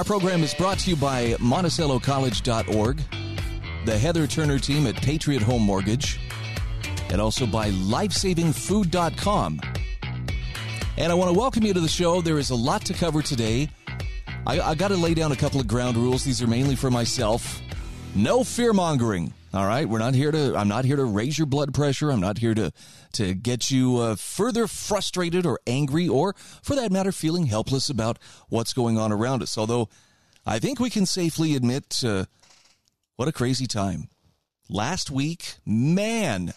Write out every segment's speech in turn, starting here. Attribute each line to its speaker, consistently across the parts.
Speaker 1: Our program is brought to you by MonticelloCollege.org, the Heather Turner team at Patriot Home Mortgage, and also by LifesavingFood.com. And I want to welcome you to the show. There is a lot to cover today. I, I got to lay down a couple of ground rules. These are mainly for myself. No fear mongering. All right, we're not here to. I'm not here to raise your blood pressure. I'm not here to to get you uh, further frustrated or angry, or for that matter, feeling helpless about what's going on around us. Although, I think we can safely admit, uh, what a crazy time. Last week, man,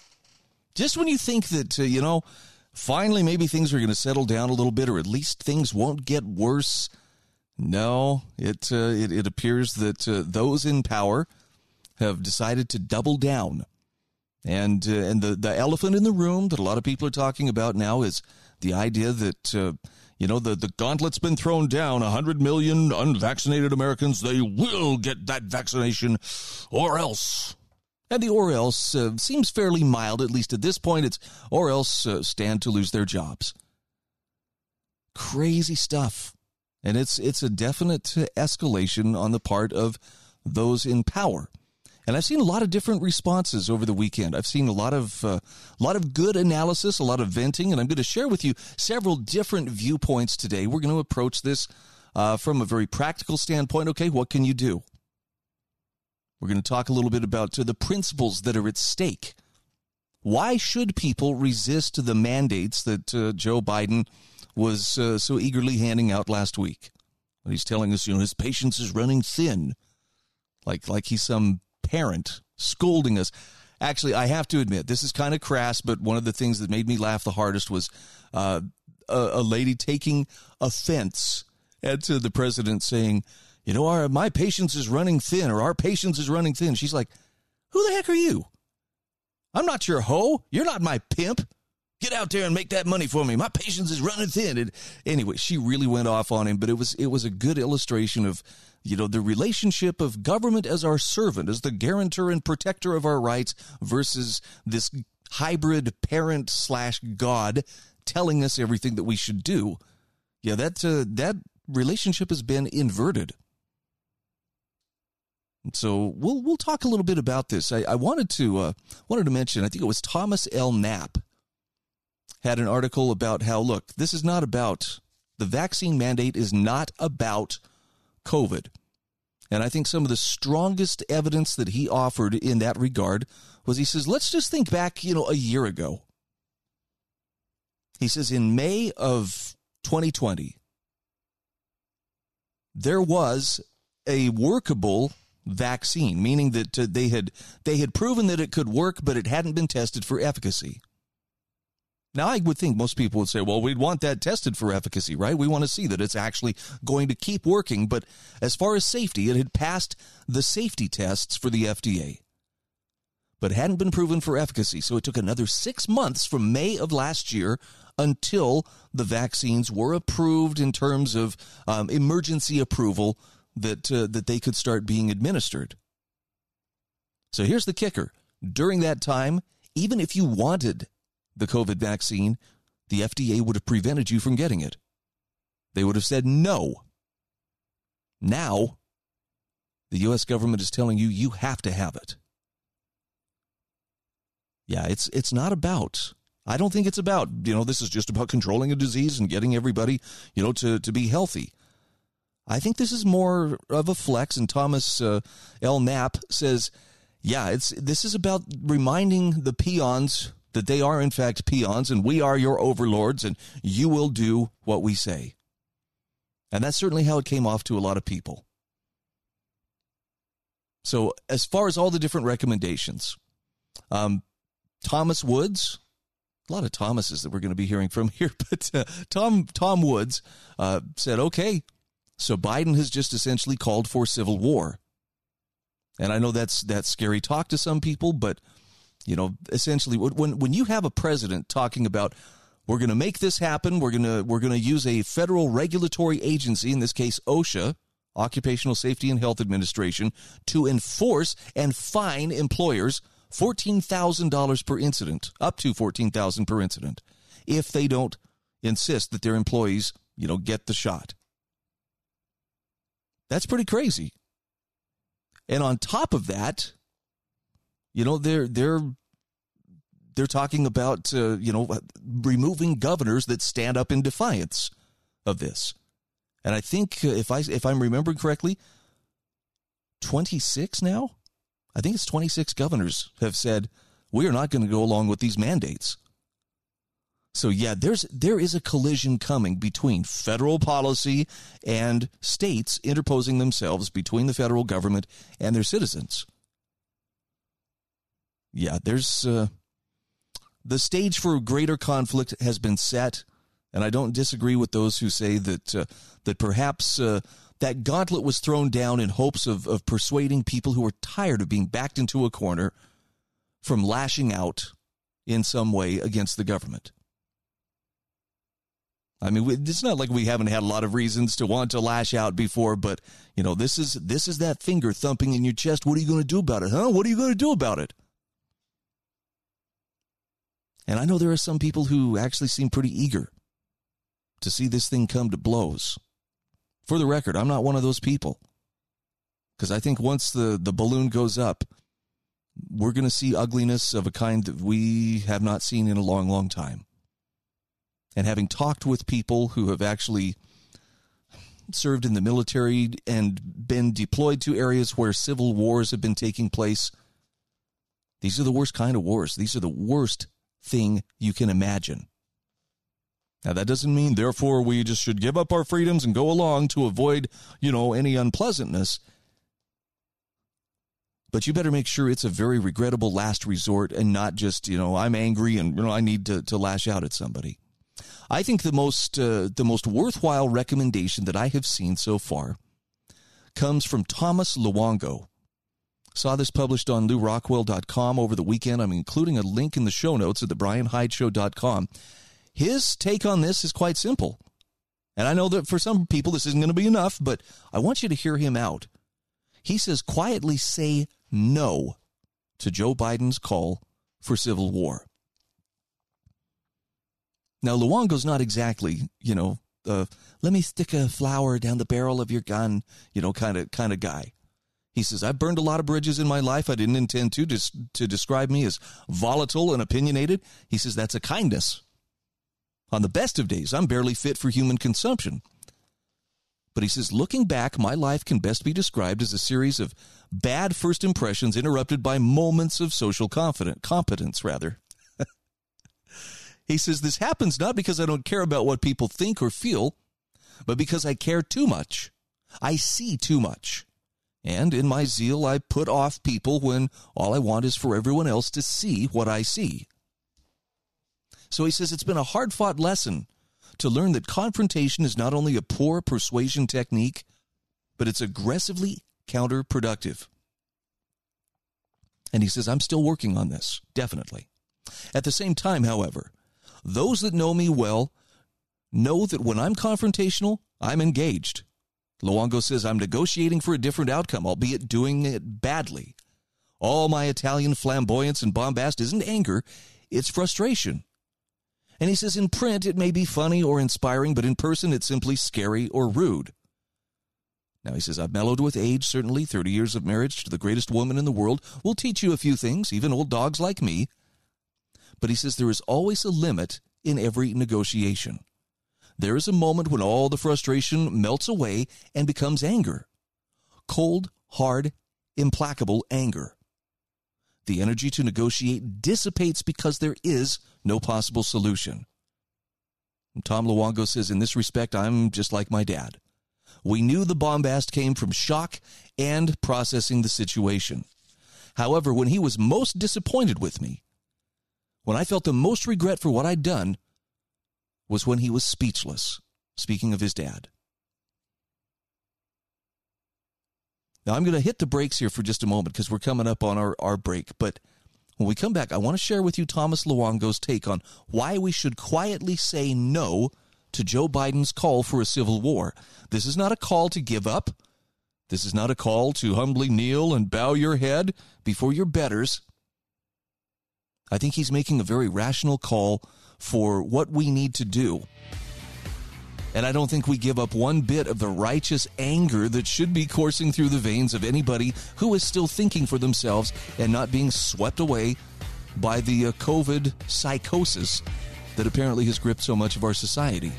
Speaker 1: just when you think that uh, you know, finally maybe things are going to settle down a little bit, or at least things won't get worse. No, it uh, it, it appears that uh, those in power have decided to double down. And uh, and the, the elephant in the room that a lot of people are talking about now is the idea that uh, you know the, the gauntlet's been thrown down. 100 million unvaccinated Americans they will get that vaccination or else. And the or else uh, seems fairly mild at least at this point. It's or else uh, stand to lose their jobs. Crazy stuff. And it's it's a definite escalation on the part of those in power and I've seen a lot of different responses over the weekend. I've seen a lot of uh, a lot of good analysis, a lot of venting, and I'm going to share with you several different viewpoints today. We're going to approach this uh, from a very practical standpoint. Okay, what can you do? We're going to talk a little bit about uh, the principles that are at stake. Why should people resist the mandates that uh, Joe Biden was uh, so eagerly handing out last week? He's telling us, you know, his patience is running thin, like like he's some parent scolding us. Actually, I have to admit, this is kind of crass, but one of the things that made me laugh the hardest was uh, a, a, lady taking offense at to the president saying, you know, our, my patience is running thin, or our patience is running thin. She's like, who the heck are you? I'm not your hoe. You're not my pimp. Get out there and make that money for me. My patience is running thin. And anyway, she really went off on him, but it was it was a good illustration of you know, the relationship of government as our servant, as the guarantor and protector of our rights versus this hybrid parent slash God telling us everything that we should do. Yeah, that, uh, that relationship has been inverted. So we'll we'll talk a little bit about this. I, I wanted to uh, wanted to mention. I think it was Thomas L. Knapp had an article about how look this is not about the vaccine mandate is not about COVID. And I think some of the strongest evidence that he offered in that regard was he says, let's just think back, you know, a year ago. He says in May of 2020, there was a workable vaccine, meaning that uh, they had they had proven that it could work, but it hadn't been tested for efficacy. Now, I would think most people would say, well, we'd want that tested for efficacy, right? We want to see that it's actually going to keep working. But as far as safety, it had passed the safety tests for the FDA, but hadn't been proven for efficacy. So it took another six months from May of last year until the vaccines were approved in terms of um, emergency approval that, uh, that they could start being administered. So here's the kicker. During that time, even if you wanted the COVID vaccine, the FDA would have prevented you from getting it. They would have said no. Now, the U.S. government is telling you you have to have it. Yeah, it's it's not about. I don't think it's about. You know, this is just about controlling a disease and getting everybody, you know, to to be healthy. I think this is more of a flex. And Thomas uh, L. Knapp says, yeah, it's this is about reminding the peons that they are in fact peons and we are your overlords and you will do what we say. And that's certainly how it came off to a lot of people. So, as far as all the different recommendations, um, Thomas Woods, a lot of Thomases that we're going to be hearing from here, but uh, Tom Tom Woods uh, said, okay, So Biden has just essentially called for civil war. And I know that's that's scary talk to some people, but you know, essentially when when you have a president talking about we're going to make this happen, we're going to we're going to use a federal regulatory agency in this case OSHA, Occupational Safety and Health Administration, to enforce and fine employers $14,000 per incident, up to 14,000 per incident if they don't insist that their employees, you know, get the shot. That's pretty crazy. And on top of that, you know, they're they're they're talking about uh, you know removing governors that stand up in defiance of this. And I think uh, if I if I'm remembering correctly, 26 now. I think it's 26 governors have said we are not going to go along with these mandates. So yeah, there's there is a collision coming between federal policy and states interposing themselves between the federal government and their citizens. Yeah, there's uh, the stage for greater conflict has been set, and I don't disagree with those who say that uh, that perhaps uh, that gauntlet was thrown down in hopes of of persuading people who are tired of being backed into a corner from lashing out in some way against the government. I mean, it's not like we haven't had a lot of reasons to want to lash out before, but you know, this is this is that finger thumping in your chest. What are you going to do about it, huh? What are you going to do about it? And I know there are some people who actually seem pretty eager to see this thing come to blows. For the record, I'm not one of those people. Because I think once the, the balloon goes up, we're going to see ugliness of a kind that we have not seen in a long, long time and having talked with people who have actually served in the military and been deployed to areas where civil wars have been taking place, these are the worst kind of wars. These are the worst thing you can imagine. Now that doesn't mean therefore we just should give up our freedoms and go along to avoid, you know, any unpleasantness. But you better make sure it's a very regrettable last resort and not just, you know, I'm angry and you know I need to, to lash out at somebody. I think the most uh, the most worthwhile recommendation that I have seen so far comes from Thomas Luongo. Saw this published on LewRockwell.com over the weekend. I'm including a link in the show notes at the BrianHydeshow.com. His take on this is quite simple. And I know that for some people this isn't going to be enough, but I want you to hear him out. He says quietly say no to Joe Biden's call for civil war. Now, Luongo's not exactly, you know, uh, let me stick a flower down the barrel of your gun, you know, kind of kind of guy. He says, I've burned a lot of bridges in my life. I didn't intend to, to, to describe me as volatile and opinionated. He says, that's a kindness. On the best of days, I'm barely fit for human consumption. But he says, looking back, my life can best be described as a series of bad first impressions interrupted by moments of social confident, competence, rather. He says, This happens not because I don't care about what people think or feel, but because I care too much. I see too much. And in my zeal, I put off people when all I want is for everyone else to see what I see. So he says it's been a hard fought lesson to learn that confrontation is not only a poor persuasion technique, but it's aggressively counterproductive. And he says, I'm still working on this, definitely. At the same time, however, those that know me well know that when I'm confrontational, I'm engaged. Luongo says I'm negotiating for a different outcome, albeit doing it badly. All my Italian flamboyance and bombast isn't anger, it's frustration. And he says in print it may be funny or inspiring, but in person it's simply scary or rude. Now he says, I've mellowed with age, certainly. 30 years of marriage to the greatest woman in the world will teach you a few things, even old dogs like me. But he says there is always a limit in every negotiation. There is a moment when all the frustration melts away and becomes anger. Cold, hard, implacable anger. The energy to negotiate dissipates because there is no possible solution. Tom Luongo says, In this respect, I'm just like my dad. We knew the bombast came from shock and processing the situation. However, when he was most disappointed with me, when I felt the most regret for what I'd done was when he was speechless, speaking of his dad. Now, I'm going to hit the brakes here for just a moment because we're coming up on our, our break. But when we come back, I want to share with you Thomas Luongo's take on why we should quietly say no to Joe Biden's call for a civil war. This is not a call to give up. This is not a call to humbly kneel and bow your head before your betters. I think he's making a very rational call for what we need to do. And I don't think we give up one bit of the righteous anger that should be coursing through the veins of anybody who is still thinking for themselves and not being swept away by the uh, COVID psychosis that apparently has gripped so much of our society.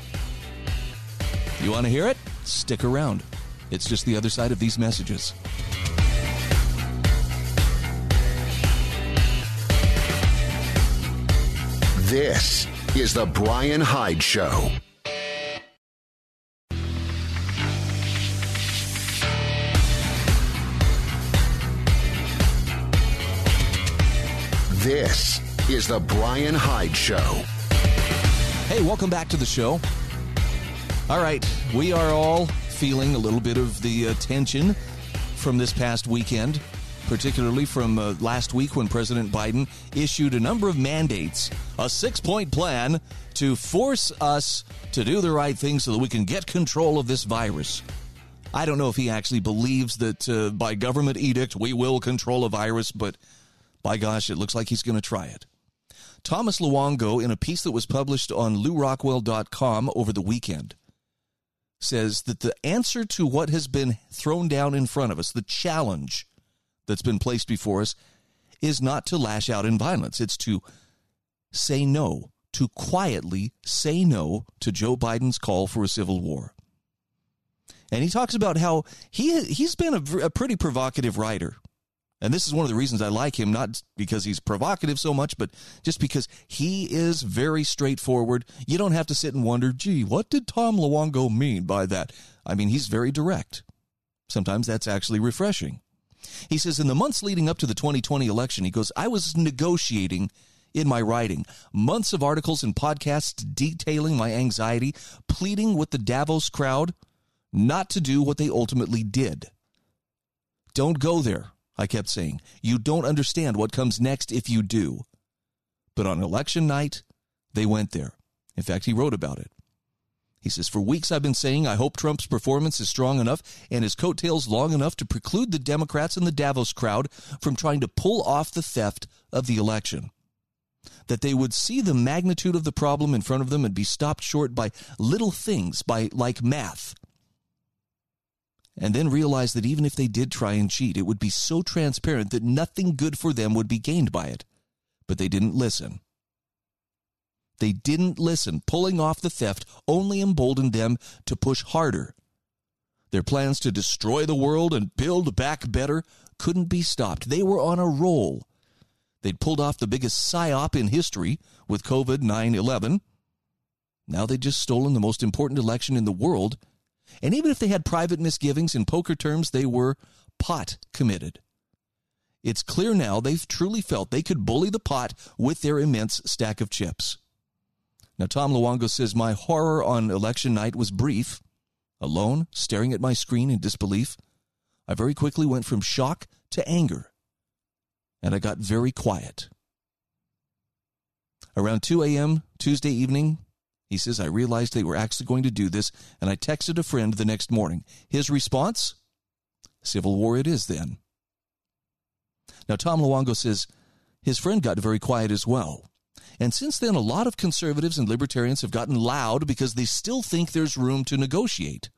Speaker 1: You want to hear it? Stick around. It's just the other side of these messages.
Speaker 2: This is The Brian Hyde Show. This is The Brian Hyde Show.
Speaker 1: Hey, welcome back to the show. All right, we are all feeling a little bit of the uh, tension from this past weekend, particularly from uh, last week when President Biden issued a number of mandates, a six point plan to force us to do the right thing so that we can get control of this virus. I don't know if he actually believes that uh, by government edict we will control a virus, but by gosh, it looks like he's going to try it. Thomas Luongo, in a piece that was published on lewrockwell.com over the weekend, says that the answer to what has been thrown down in front of us, the challenge that's been placed before us, is not to lash out in violence. It's to say no, to quietly say no to Joe Biden's call for a civil war. And he talks about how he he's been a, a pretty provocative writer. And this is one of the reasons I like him, not because he's provocative so much, but just because he is very straightforward. You don't have to sit and wonder, gee, what did Tom Luongo mean by that? I mean, he's very direct. Sometimes that's actually refreshing. He says, in the months leading up to the 2020 election, he goes, I was negotiating in my writing, months of articles and podcasts detailing my anxiety, pleading with the Davos crowd not to do what they ultimately did. Don't go there. I kept saying. You don't understand what comes next if you do. But on election night, they went there. In fact, he wrote about it. He says, For weeks I've been saying I hope Trump's performance is strong enough and his coattails long enough to preclude the Democrats and the Davos crowd from trying to pull off the theft of the election. That they would see the magnitude of the problem in front of them and be stopped short by little things, by like math, and then realize that even if they did try and cheat, it would be so transparent that nothing good for them would be gained by it. But they didn't listen. They didn't listen. Pulling off the theft only emboldened them to push harder. Their plans to destroy the world and build back better couldn't be stopped. They were on a roll. They'd pulled off the biggest psyop in history with COVID 9 11. Now they'd just stolen the most important election in the world and even if they had private misgivings, in poker terms, they were pot committed. It's clear now they've truly felt they could bully the pot with their immense stack of chips. Now, Tom Luongo says, My horror on election night was brief. Alone, staring at my screen in disbelief, I very quickly went from shock to anger, and I got very quiet. Around 2 a.m. Tuesday evening, he says, I realized they were actually going to do this, and I texted a friend the next morning. His response? Civil war it is then. Now, Tom Luongo says his friend got very quiet as well. And since then, a lot of conservatives and libertarians have gotten loud because they still think there's room to negotiate.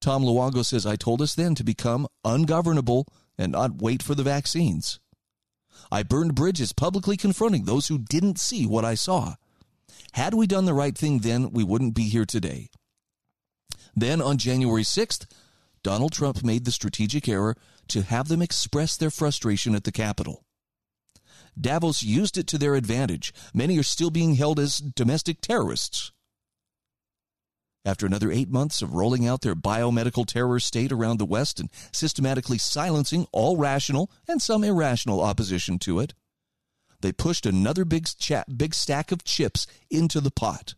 Speaker 1: Tom Luongo says, I told us then to become ungovernable and not wait for the vaccines. I burned bridges publicly confronting those who didn't see what I saw. Had we done the right thing then, we wouldn't be here today. Then on January 6th, Donald Trump made the strategic error to have them express their frustration at the Capitol. Davos used it to their advantage. Many are still being held as domestic terrorists. After another eight months of rolling out their biomedical terror state around the West and systematically silencing all rational and some irrational opposition to it, they pushed another big, cha- big stack of chips into the pot.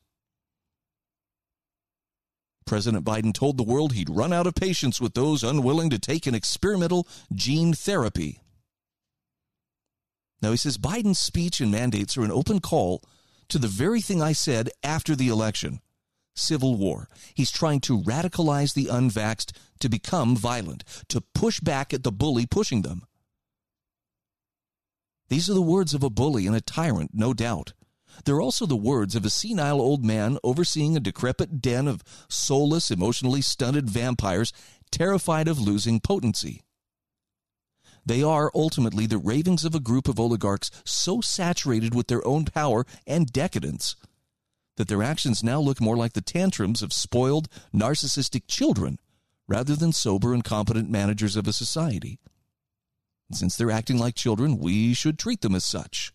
Speaker 1: President Biden told the world he'd run out of patience with those unwilling to take an experimental gene therapy. Now, he says Biden's speech and mandates are an open call to the very thing I said after the election civil war. He's trying to radicalize the unvaxxed to become violent, to push back at the bully pushing them. These are the words of a bully and a tyrant, no doubt. They're also the words of a senile old man overseeing a decrepit den of soulless, emotionally stunted vampires terrified of losing potency. They are ultimately the ravings of a group of oligarchs so saturated with their own power and decadence that their actions now look more like the tantrums of spoiled, narcissistic children rather than sober and competent managers of a society. Since they're acting like children, we should treat them as such.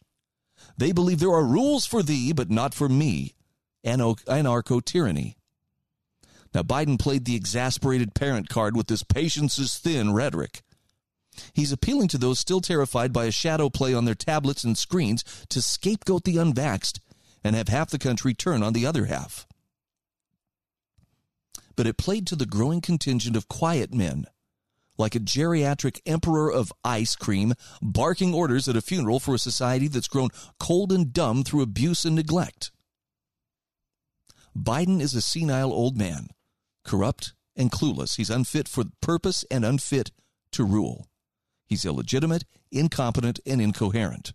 Speaker 1: They believe there are rules for thee, but not for me. Anarcho tyranny. Now, Biden played the exasperated parent card with this patience is thin rhetoric. He's appealing to those still terrified by a shadow play on their tablets and screens to scapegoat the unvaxxed and have half the country turn on the other half. But it played to the growing contingent of quiet men like a geriatric emperor of ice cream, barking orders at a funeral for a society that's grown cold and dumb through abuse and neglect. Biden is a senile old man, corrupt and clueless. He's unfit for purpose and unfit to rule. He's illegitimate, incompetent, and incoherent.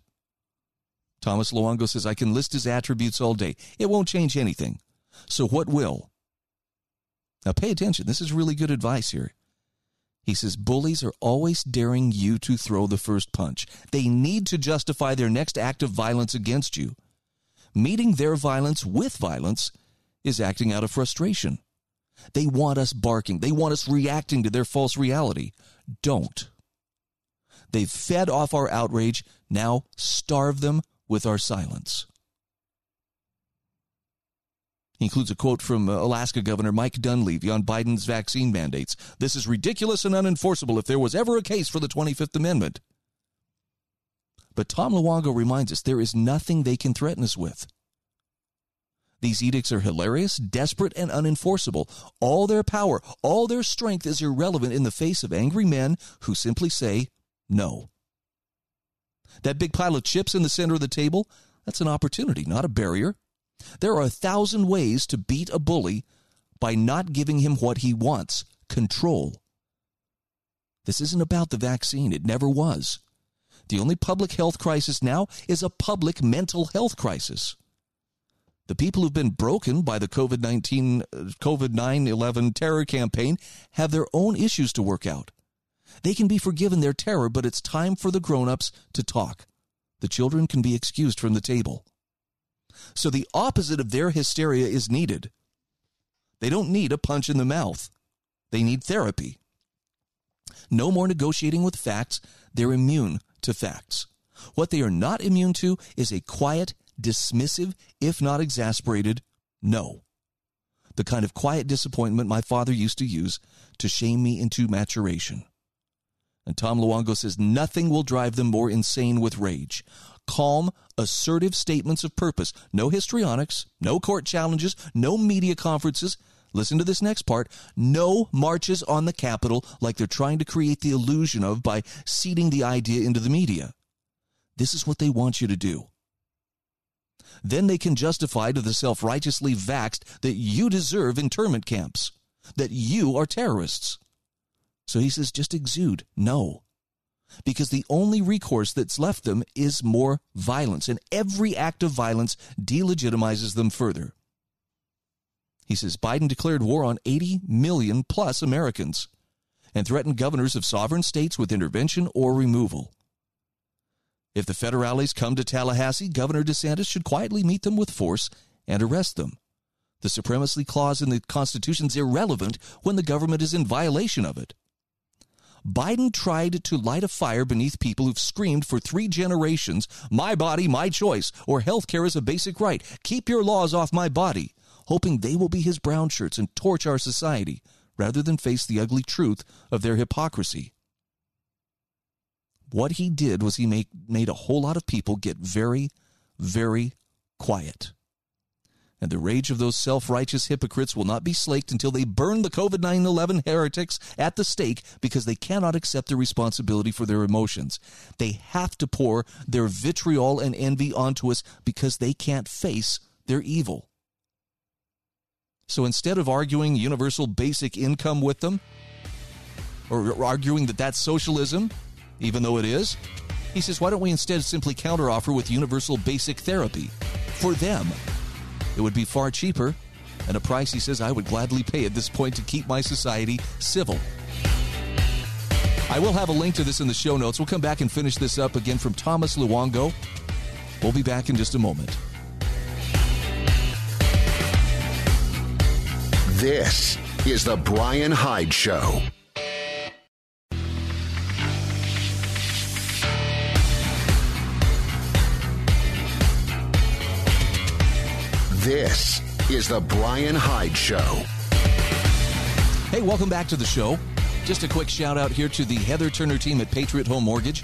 Speaker 1: Thomas Luongo says, I can list his attributes all day. It won't change anything. So what will? Now pay attention. This is really good advice here. He says bullies are always daring you to throw the first punch. They need to justify their next act of violence against you. Meeting their violence with violence is acting out of frustration. They want us barking. They want us reacting to their false reality. Don't. They've fed off our outrage. Now starve them with our silence. He includes a quote from uh, Alaska Governor Mike Dunleavy on Biden's vaccine mandates. This is ridiculous and unenforceable if there was ever a case for the 25th Amendment. But Tom Luongo reminds us there is nothing they can threaten us with. These edicts are hilarious, desperate, and unenforceable. All their power, all their strength is irrelevant in the face of angry men who simply say no. That big pile of chips in the center of the table, that's an opportunity, not a barrier. There are a thousand ways to beat a bully by not giving him what he wants control. This isn't about the vaccine, it never was. The only public health crisis now is a public mental health crisis. The people who've been broken by the COVID 19, uh, COVID 9 11 terror campaign have their own issues to work out. They can be forgiven their terror, but it's time for the grown ups to talk. The children can be excused from the table. So the opposite of their hysteria is needed. They don't need a punch in the mouth, they need therapy. No more negotiating with facts. They're immune to facts. What they are not immune to is a quiet, dismissive, if not exasperated, no. The kind of quiet disappointment my father used to use to shame me into maturation. And Tom Luongo says nothing will drive them more insane with rage calm, assertive statements of purpose. No histrionics, no court challenges, no media conferences. Listen to this next part. No marches on the Capitol like they're trying to create the illusion of by seeding the idea into the media. This is what they want you to do. Then they can justify to the self righteously vaxed that you deserve internment camps, that you are terrorists. So he says, just exude no because the only recourse that's left them is more violence, and every act of violence delegitimizes them further. He says Biden declared war on 80 million plus Americans and threatened governors of sovereign states with intervention or removal. If the federales come to Tallahassee, Governor DeSantis should quietly meet them with force and arrest them. The supremacy clause in the Constitution is irrelevant when the government is in violation of it. Biden tried to light a fire beneath people who've screamed for three generations, my body, my choice, or health care is a basic right. Keep your laws off my body, hoping they will be his brown shirts and torch our society rather than face the ugly truth of their hypocrisy. What he did was he make, made a whole lot of people get very, very quiet. And the rage of those self righteous hypocrites will not be slaked until they burn the COVID 9 11 heretics at the stake because they cannot accept the responsibility for their emotions. They have to pour their vitriol and envy onto us because they can't face their evil. So instead of arguing universal basic income with them, or arguing that that's socialism, even though it is, he says, why don't we instead simply counteroffer with universal basic therapy for them? It would be far cheaper and a price he says I would gladly pay at this point to keep my society civil. I will have a link to this in the show notes. We'll come back and finish this up again from Thomas Luongo. We'll be back in just a moment.
Speaker 2: This is the Brian Hyde Show. This is the Brian Hyde Show.
Speaker 1: Hey, welcome back to the show. Just a quick shout out here to the Heather Turner team at Patriot Home Mortgage.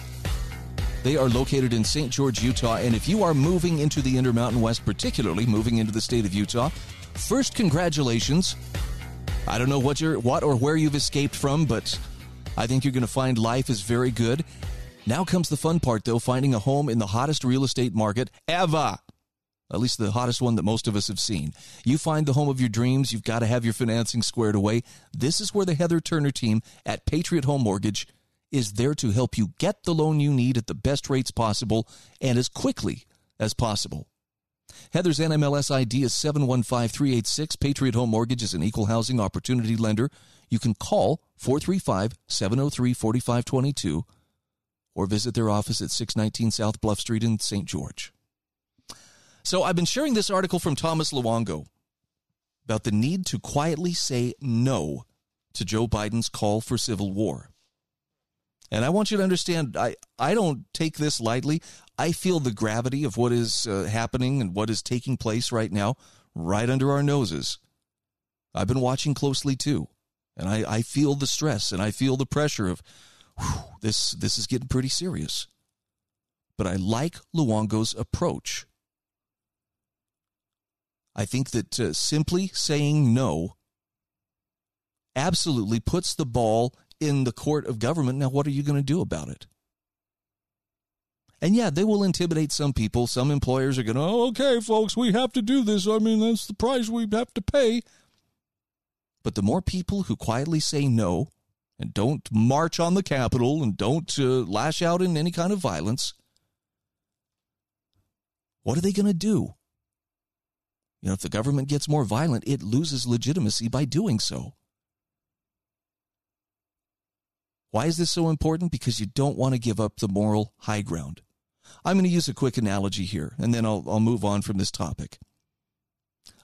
Speaker 1: They are located in St. George, Utah, and if you are moving into the Intermountain West, particularly moving into the state of Utah, first congratulations. I don't know what you're what or where you've escaped from, but I think you're going to find life is very good. Now comes the fun part though, finding a home in the hottest real estate market ever at least the hottest one that most of us have seen. You find the home of your dreams, you've got to have your financing squared away. This is where the Heather Turner team at Patriot Home Mortgage is there to help you get the loan you need at the best rates possible and as quickly as possible. Heather's NMLS ID is 715386. Patriot Home Mortgage is an equal housing opportunity lender. You can call 435 703 4522 or visit their office at 619 South Bluff Street in St. George. So I've been sharing this article from Thomas Luongo about the need to quietly say no to Joe Biden's call for civil war. And I want you to understand, I, I don't take this lightly. I feel the gravity of what is uh, happening and what is taking place right now, right under our noses. I've been watching closely too. And I, I feel the stress and I feel the pressure of whew, this, this is getting pretty serious. But I like Luongo's approach. I think that uh, simply saying no absolutely puts the ball in the court of government. Now, what are you going to do about it? And yeah, they will intimidate some people. Some employers are going, oh, okay, folks, we have to do this. I mean, that's the price we have to pay. But the more people who quietly say no and don't march on the Capitol and don't uh, lash out in any kind of violence, what are they going to do? You know, if the government gets more violent, it loses legitimacy by doing so. Why is this so important? Because you don't want to give up the moral high ground. I'm going to use a quick analogy here, and then I'll, I'll move on from this topic.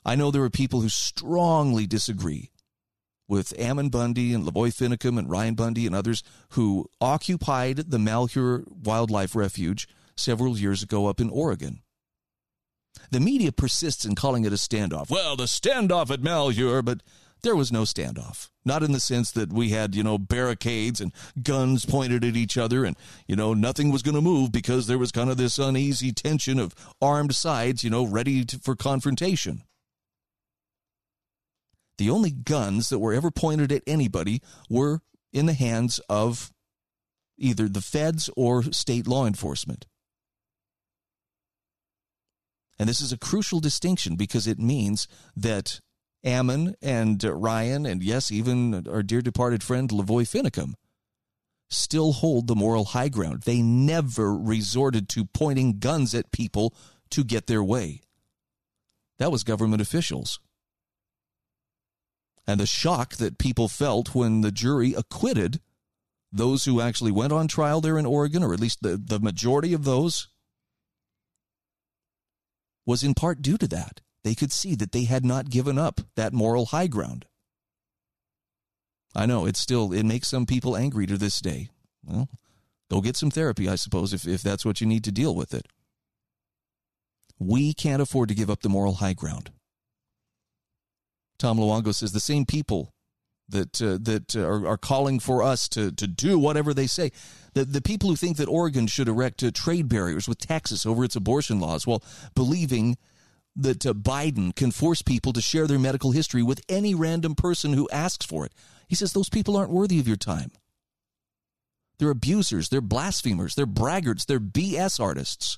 Speaker 1: I know there are people who strongly disagree with Ammon Bundy and Lavoy Finicum and Ryan Bundy and others who occupied the Malheur Wildlife Refuge several years ago up in Oregon. The media persists in calling it a standoff. Well, the standoff at Malheur, but there was no standoff. Not in the sense that we had, you know, barricades and guns pointed at each other and, you know, nothing was going to move because there was kind of this uneasy tension of armed sides, you know, ready to, for confrontation. The only guns that were ever pointed at anybody were in the hands of either the feds or state law enforcement. And this is a crucial distinction because it means that Ammon and Ryan, and yes, even our dear departed friend Lavoy Finicum, still hold the moral high ground. They never resorted to pointing guns at people to get their way. That was government officials. And the shock that people felt when the jury acquitted those who actually went on trial there in Oregon, or at least the, the majority of those was in part due to that. They could see that they had not given up that moral high ground. I know it's still, it makes some people angry to this day. Well, go get some therapy, I suppose, if, if that's what you need to deal with it. We can't afford to give up the moral high ground. Tom Luongo says the same people that uh, that are, are, calling for us to to do whatever they say. The the people who think that Oregon should erect uh, trade barriers with Texas over its abortion laws, while believing that uh, Biden can force people to share their medical history with any random person who asks for it. He says those people aren't worthy of your time. They're abusers, they're blasphemers, they're braggarts, they're BS artists.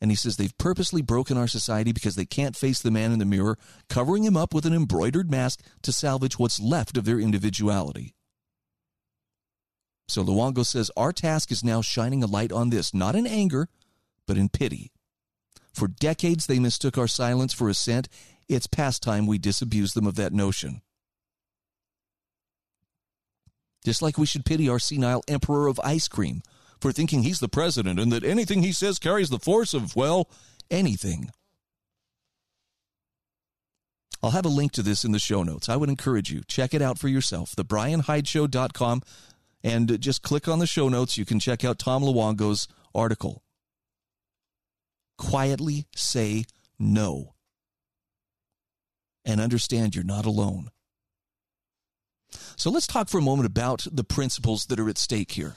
Speaker 1: And he says they've purposely broken our society because they can't face the man in the mirror, covering him up with an embroidered mask to salvage what's left of their individuality. So Luongo says our task is now shining a light on this, not in anger, but in pity. For decades they mistook our silence for assent. It's past time we disabuse them of that notion. Just like we should pity our senile emperor of ice cream for thinking he's the president and that anything he says carries the force of, well, anything. I'll have a link to this in the show notes. I would encourage you, check it out for yourself. TheBrianHydeshow.com and just click on the show notes. You can check out Tom Luongo's article. Quietly say no and understand you're not alone. So let's talk for a moment about the principles that are at stake here.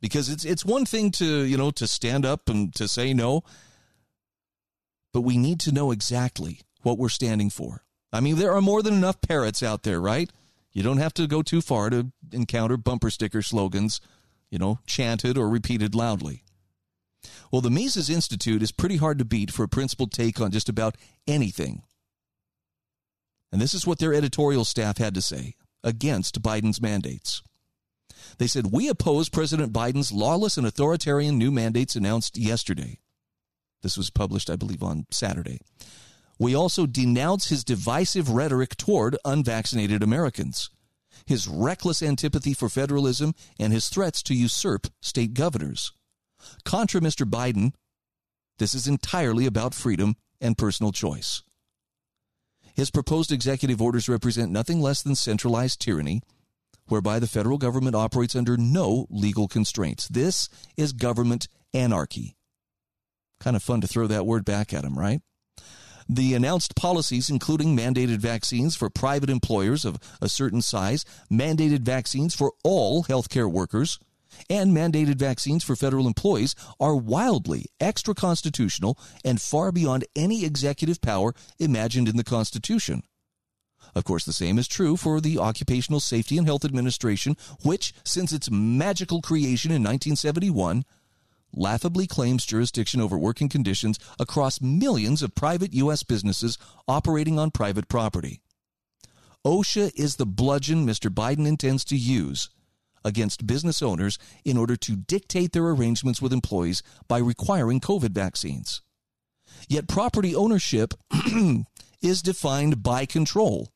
Speaker 1: Because it's it's one thing to, you know, to stand up and to say no, but we need to know exactly what we're standing for. I mean, there are more than enough parrots out there, right? You don't have to go too far to encounter bumper sticker slogans, you know, chanted or repeated loudly. Well, the Mises Institute is pretty hard to beat for a principled take on just about anything. And this is what their editorial staff had to say against Biden's mandates. They said, We oppose President Biden's lawless and authoritarian new mandates announced yesterday. This was published, I believe, on Saturday. We also denounce his divisive rhetoric toward unvaccinated Americans, his reckless antipathy for federalism, and his threats to usurp state governors. Contra Mr. Biden, this is entirely about freedom and personal choice. His proposed executive orders represent nothing less than centralized tyranny, whereby the federal government operates under no legal constraints. This is government anarchy. Kind of fun to throw that word back at him, right? The announced policies, including mandated vaccines for private employers of a certain size, mandated vaccines for all healthcare workers, and mandated vaccines for federal employees are wildly extra constitutional and far beyond any executive power imagined in the Constitution. Of course, the same is true for the Occupational Safety and Health Administration, which, since its magical creation in 1971, laughably claims jurisdiction over working conditions across millions of private U.S. businesses operating on private property. OSHA is the bludgeon Mr. Biden intends to use against business owners in order to dictate their arrangements with employees by requiring COVID vaccines. Yet property ownership is defined by control.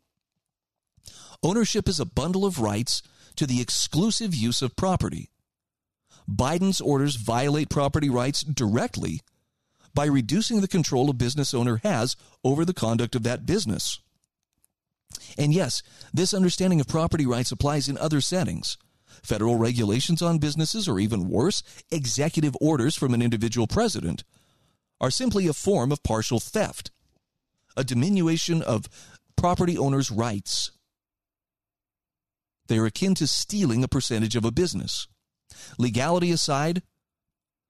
Speaker 1: Ownership is a bundle of rights to the exclusive use of property. Biden's orders violate property rights directly by reducing the control a business owner has over the conduct of that business. And yes, this understanding of property rights applies in other settings federal regulations on businesses, or even worse, executive orders from an individual president, are simply a form of partial theft, a diminution of property owners' rights. They are akin to stealing a percentage of a business. Legality aside,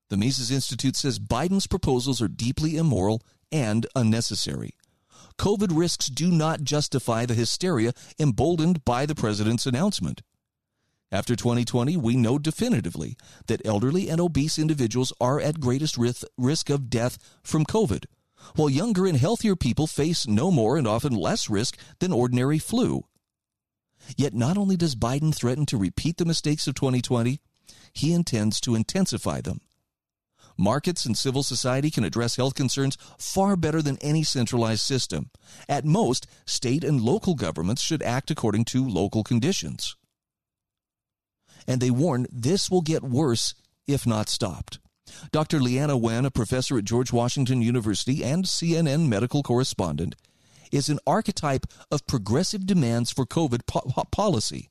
Speaker 1: the Mises Institute says Biden's proposals are deeply immoral and unnecessary. COVID risks do not justify the hysteria emboldened by the president's announcement. After 2020, we know definitively that elderly and obese individuals are at greatest risk of death from COVID, while younger and healthier people face no more and often less risk than ordinary flu. Yet not only does Biden threaten to repeat the mistakes of 2020, he intends to intensify them. Markets and civil society can address health concerns far better than any centralized system. At most, state and local governments should act according to local conditions and they warn this will get worse if not stopped. Dr. Leana Wen, a professor at George Washington University and CNN medical correspondent, is an archetype of progressive demands for COVID po- policy.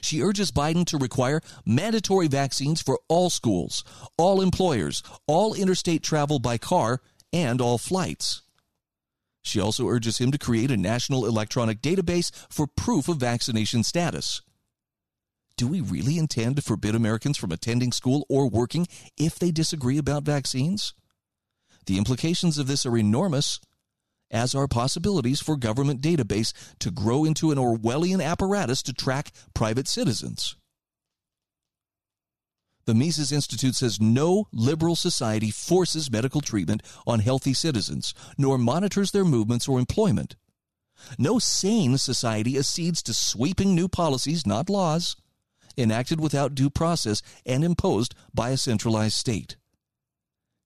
Speaker 1: She urges Biden to require mandatory vaccines for all schools, all employers, all interstate travel by car, and all flights. She also urges him to create a national electronic database for proof of vaccination status do we really intend to forbid Americans from attending school or working if they disagree about vaccines? The implications of this are enormous, as are possibilities for government database to grow into an Orwellian apparatus to track private citizens. The Mises Institute says no liberal society forces medical treatment on healthy citizens, nor monitors their movements or employment. No sane society accedes to sweeping new policies, not laws, enacted without due process and imposed by a centralized state.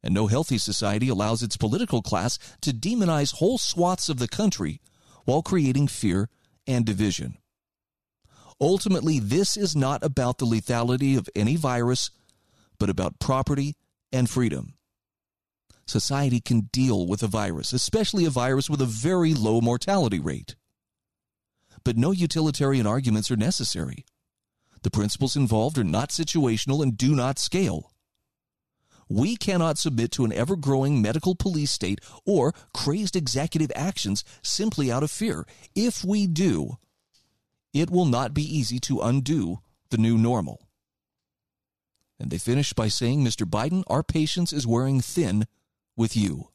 Speaker 1: And no healthy society allows its political class to demonize whole swaths of the country while creating fear and division. Ultimately, this is not about the lethality of any virus, but about property and freedom. Society can deal with a virus, especially a virus with a very low mortality rate. But no utilitarian arguments are necessary. The principles involved are not situational and do not scale. We cannot submit to an ever growing medical police state or crazed executive actions simply out of fear. If we do, it will not be easy to undo the new normal. And they finish by saying, Mr. Biden, our patience is wearing thin with you.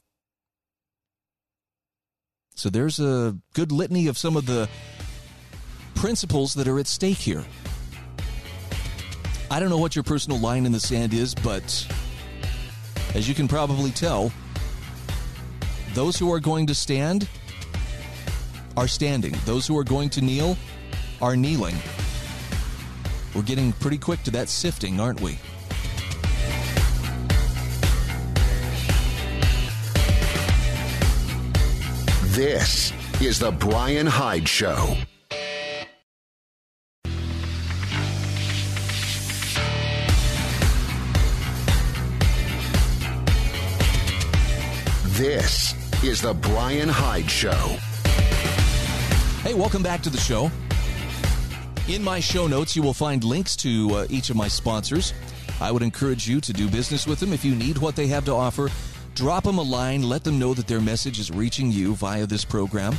Speaker 1: So there's a good litany of some of the principles that are at stake here. I don't know what your personal line in the sand is, but as you can probably tell, those who are going to stand are standing. Those who are going to kneel are kneeling. We're getting pretty quick to that sifting, aren't we?
Speaker 2: This is The Brian Hyde Show. This is The Brian Hyde Show.
Speaker 1: Hey, welcome back to the show. In my show notes, you will find links to uh, each of my sponsors. I would encourage you to do business with them if you need what they have to offer. Drop them a line, let them know that their message is reaching you via this program.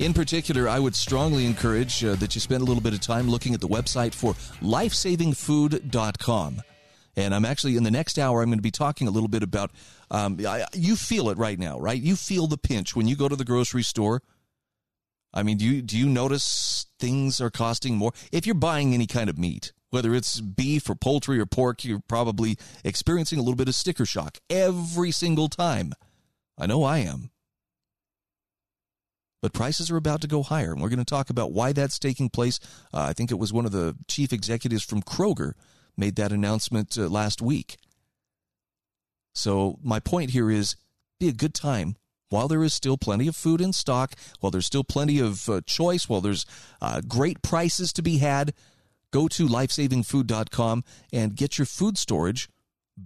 Speaker 1: In particular, I would strongly encourage uh, that you spend a little bit of time looking at the website for lifesavingfood.com. And I'm actually in the next hour, I'm going to be talking a little bit about um, I, you feel it right now, right? You feel the pinch when you go to the grocery store. I mean, do you, do you notice things are costing more? If you're buying any kind of meat, whether it's beef or poultry or pork, you're probably experiencing a little bit of sticker shock every single time. I know I am. But prices are about to go higher, and we're going to talk about why that's taking place. Uh, I think it was one of the chief executives from Kroger made that announcement uh, last week. So, my point here is be a good time while there is still plenty of food in stock, while there's still plenty of uh, choice, while there's uh, great prices to be had go to lifesavingfood.com and get your food storage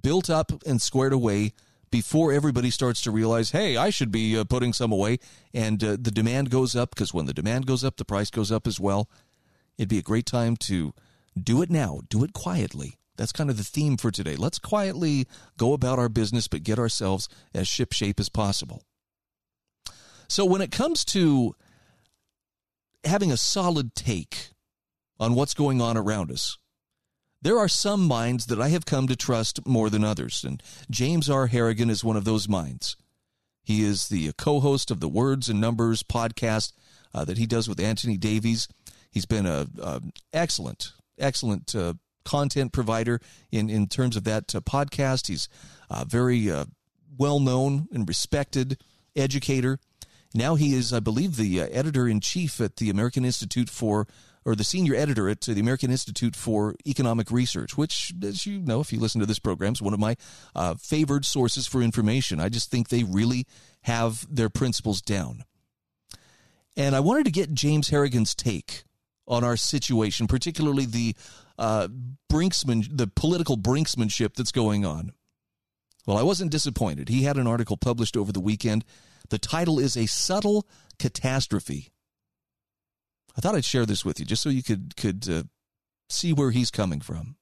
Speaker 1: built up and squared away before everybody starts to realize, hey, I should be uh, putting some away. And uh, the demand goes up because when the demand goes up, the price goes up as well. It'd be a great time to do it now, do it quietly. That's kind of the theme for today. Let's quietly go about our business, but get ourselves as shipshape as possible. So, when it comes to having a solid take on what's going on around us. There are some minds that I have come to trust more than others, and James R. Harrigan is one of those minds. He is the co host of the Words and Numbers podcast uh, that he does with Anthony Davies. He's been a, a excellent, excellent uh, content provider in, in terms of that uh, podcast. He's uh, very uh, well known and respected educator. Now he is, I believe, the uh, editor in chief at the American Institute for or the senior editor at the American Institute for Economic Research, which, as you know, if you listen to this program, is one of my uh, favored sources for information. I just think they really have their principles down. And I wanted to get James Harrigan's take on our situation, particularly the uh, brinksman, the political brinksmanship that's going on. Well, I wasn't disappointed. He had an article published over the weekend. The title is A Subtle Catastrophe. I thought I'd share this with you just so you could could uh, see where he's coming from.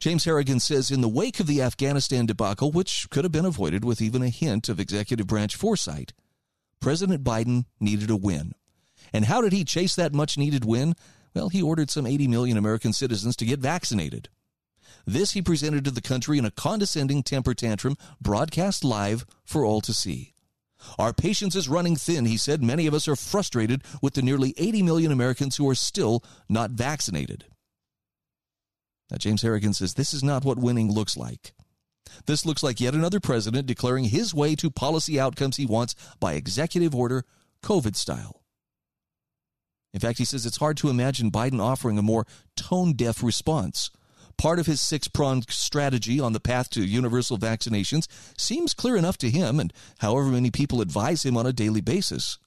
Speaker 1: James Harrigan says in the wake of the Afghanistan debacle, which could have been avoided with even a hint of executive branch foresight, President Biden needed a win. And how did he chase that much needed win? Well, he ordered some 80 million American citizens to get vaccinated. This he presented to the country in a condescending temper tantrum broadcast live for all to see. Our patience is running thin, he said. Many of us are frustrated with the nearly 80 million Americans who are still not vaccinated. Now, James Harrigan says this is not what winning looks like. This looks like yet another president declaring his way to policy outcomes he wants by executive order, COVID style. In fact, he says it's hard to imagine Biden offering a more tone deaf response. Part of his six pronged strategy on the path to universal vaccinations seems clear enough to him and however many people advise him on a daily basis.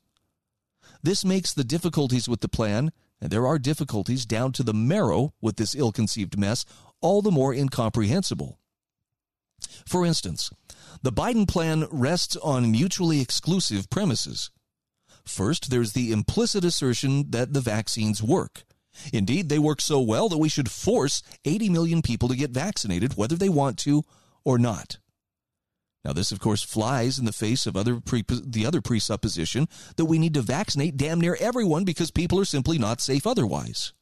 Speaker 1: This makes the difficulties with the plan, and there are difficulties down to the marrow with this ill conceived mess, all the more incomprehensible. For instance, the Biden plan rests on mutually exclusive premises. First, there's the implicit assertion that the vaccines work. Indeed, they work so well that we should force 80 million people to get vaccinated, whether they want to or not. Now, this, of course, flies in the face of other pre- the other presupposition that we need to vaccinate damn near everyone because people are simply not safe otherwise.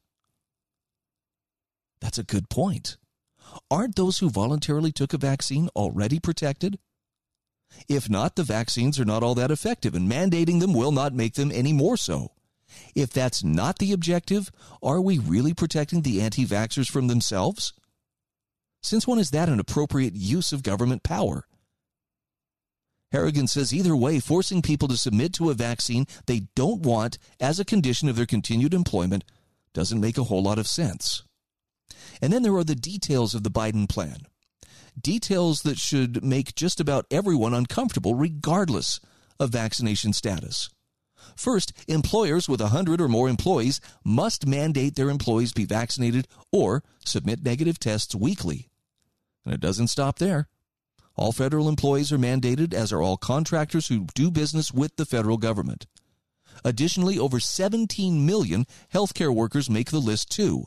Speaker 1: That's a good point. Aren't those who voluntarily took a vaccine already protected? If not, the vaccines are not all that effective, and mandating them will not make them any more so. If that's not the objective, are we really protecting the anti vaxxers from themselves? Since when is that an appropriate use of government power? Harrigan says either way, forcing people to submit to a vaccine they don't want as a condition of their continued employment doesn't make a whole lot of sense. And then there are the details of the Biden plan. Details that should make just about everyone uncomfortable, regardless of vaccination status. First, employers with 100 or more employees must mandate their employees be vaccinated or submit negative tests weekly. And it doesn't stop there. All federal employees are mandated, as are all contractors who do business with the federal government. Additionally, over 17 million healthcare workers make the list too.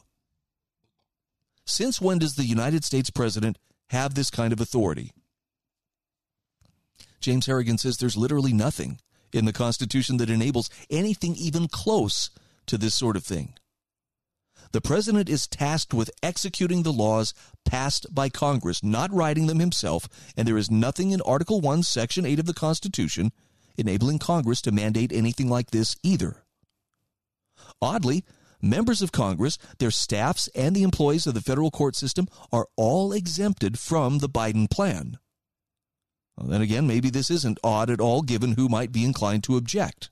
Speaker 1: Since when does the United States president have this kind of authority? James Harrigan says there's literally nothing in the Constitution that enables anything even close to this sort of thing. The president is tasked with executing the laws passed by Congress, not writing them himself, and there is nothing in Article 1, Section 8 of the Constitution enabling Congress to mandate anything like this either. Oddly, members of Congress, their staffs, and the employees of the federal court system are all exempted from the Biden plan. Well, then again, maybe this isn't odd at all given who might be inclined to object.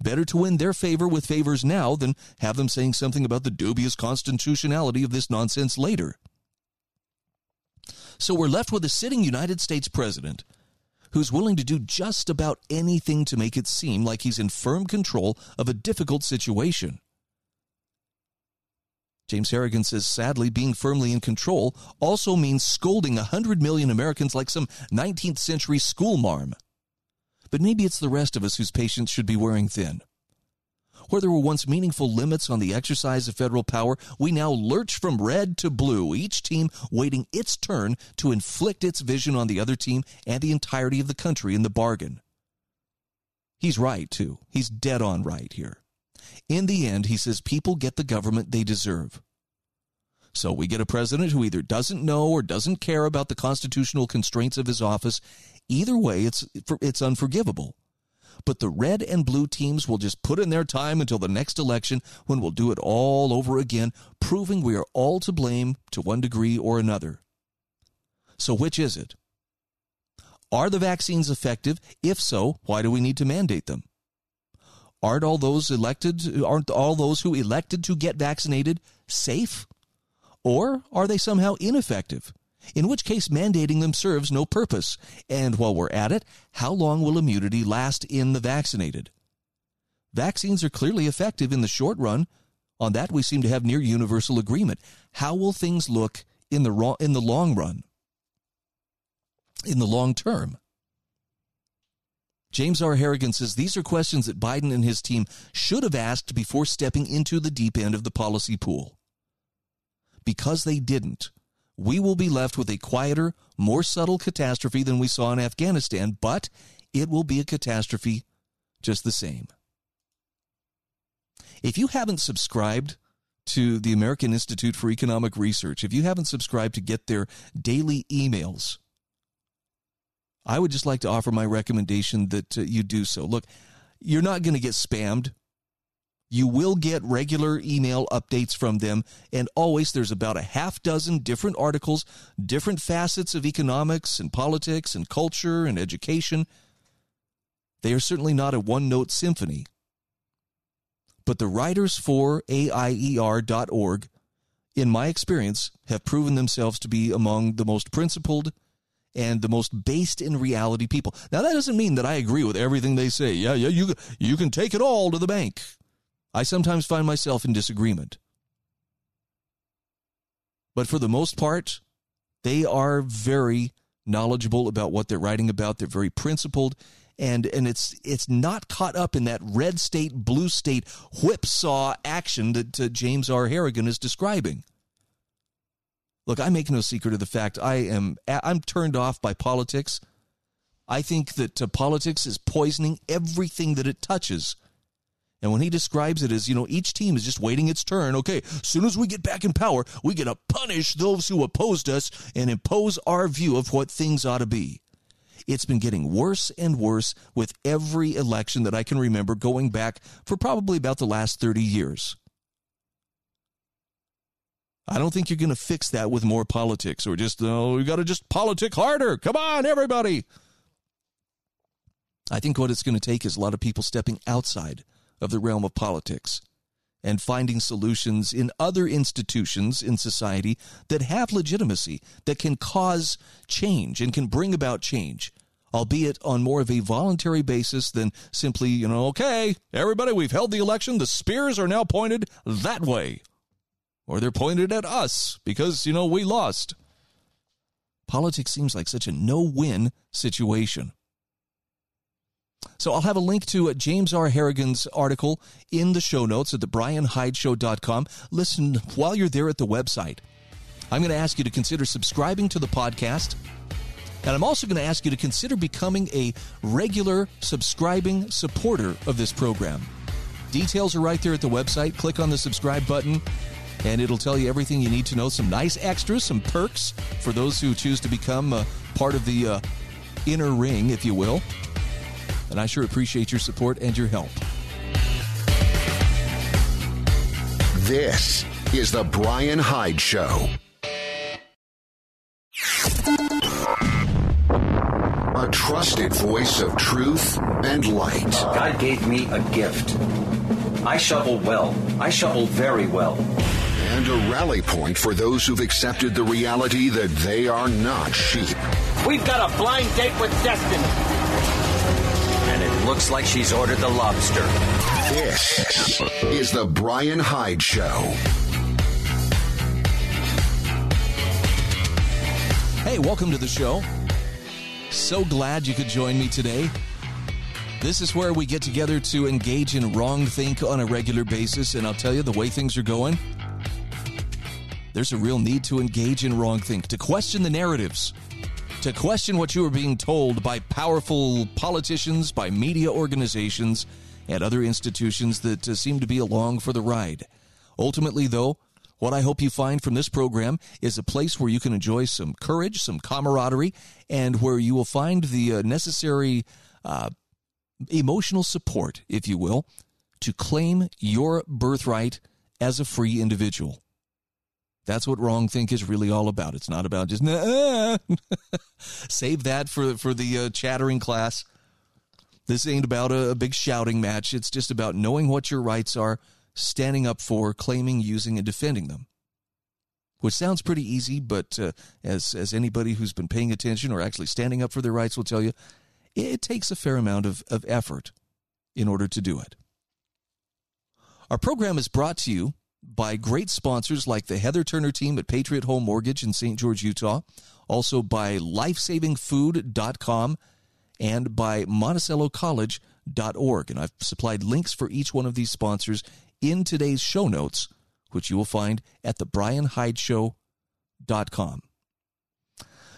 Speaker 1: Better to win their favor with favors now than have them saying something about the dubious constitutionality of this nonsense later. So we're left with a sitting United States president who's willing to do just about anything to make it seem like he's in firm control of a difficult situation. James Harrigan says, sadly, being firmly in control also means scolding 100 million Americans like some 19th century schoolmarm. But maybe it's the rest of us whose patience should be wearing thin. Where there were once meaningful limits on the exercise of federal power, we now lurch from red to blue, each team waiting its turn to inflict its vision on the other team and the entirety of the country in the bargain. He's right, too. He's dead on right here. In the end, he says people get the government they deserve. So we get a president who either doesn't know or doesn't care about the constitutional constraints of his office. Either way, it's it's unforgivable. But the red and blue teams will just put in their time until the next election when we'll do it all over again, proving we are all to blame to one degree or another. So which is it? Are the vaccines effective? If so, why do we need to mandate them? Aren't all those elected aren't all those who elected to get vaccinated safe? Or are they somehow ineffective? In which case mandating them serves no purpose. And while we're at it, how long will immunity last in the vaccinated? Vaccines are clearly effective in the short run. On that we seem to have near universal agreement. How will things look in the in the long run? In the long term? James R. Harrigan says these are questions that Biden and his team should have asked before stepping into the deep end of the policy pool. Because they didn't, we will be left with a quieter, more subtle catastrophe than we saw in Afghanistan, but it will be a catastrophe just the same. If you haven't subscribed to the American Institute for Economic Research, if you haven't subscribed to get their daily emails, I would just like to offer my recommendation that uh, you do so. Look, you're not going to get spammed. You will get regular email updates from them, and always there's about a half dozen different articles, different facets of economics and politics and culture and education. They are certainly not a one note symphony. But the writers for AIER.org, in my experience, have proven themselves to be among the most principled and the most based in reality people. Now that doesn't mean that I agree with everything they say. Yeah, yeah, you you can take it all to the bank. I sometimes find myself in disagreement. But for the most part, they are very knowledgeable about what they're writing about. They're very principled and and it's it's not caught up in that red state blue state whipsaw action that uh, James R. Harrigan is describing. Look, I make no secret of the fact I am I'm turned off by politics. I think that uh, politics is poisoning everything that it touches. And when he describes it as, you know, each team is just waiting its turn. Okay, as soon as we get back in power, we get to punish those who opposed us and impose our view of what things ought to be. It's been getting worse and worse with every election that I can remember going back for probably about the last 30 years. I don't think you're going to fix that with more politics or just, oh, we got to just politic harder. Come on, everybody. I think what it's going to take is a lot of people stepping outside of the realm of politics and finding solutions in other institutions in society that have legitimacy, that can cause change and can bring about change, albeit on more of a voluntary basis than simply, you know, okay, everybody, we've held the election, the spears are now pointed that way or they're pointed at us because, you know, we lost. Politics seems like such a no win situation. So I'll have a link to James R. Harrigan's article in the show notes at thebrianhydeshow.com. Listen while you're there at the website. I'm going to ask you to consider subscribing to the podcast. And I'm also going to ask you to consider becoming a regular subscribing supporter of this program. Details are right there at the website. Click on the subscribe button and it'll tell you everything you need to know. Some nice extras, some perks for those who choose to become uh, part of the uh, inner ring, if you will. And I sure appreciate your support and your help.
Speaker 2: This is The Brian Hyde Show. A trusted voice of truth and light.
Speaker 3: God gave me a gift. I shovel well. I shovel very well
Speaker 2: and a rally point for those who've accepted the reality that they are not sheep.
Speaker 4: We've got a blind date with destiny.
Speaker 3: And it looks like she's ordered the lobster.
Speaker 2: This is the Brian Hyde Show.
Speaker 1: Hey, welcome to the show. So glad you could join me today. This is where we get together to engage in wrong think on a regular basis, and I'll tell you the way things are going there's a real need to engage in wrong think, to question the narratives, to question what you are being told by powerful politicians, by media organizations, and other institutions that uh, seem to be along for the ride. Ultimately, though, what I hope you find from this program is a place where you can enjoy some courage, some camaraderie, and where you will find the uh, necessary uh, emotional support, if you will, to claim your birthright as a free individual. That's what wrong think is really all about. It's not about just nah. save that for for the uh, chattering class. This ain't about a, a big shouting match. It's just about knowing what your rights are, standing up for, claiming, using, and defending them. Which sounds pretty easy, but uh, as as anybody who's been paying attention or actually standing up for their rights will tell you, it takes a fair amount of, of effort in order to do it. Our program is brought to you by great sponsors like the Heather Turner team at Patriot Home Mortgage in St. George, Utah, also by lifesavingfood.com and by monticellocollege.org. And I've supplied links for each one of these sponsors in today's show notes, which you will find at thebrianhydeshow.com.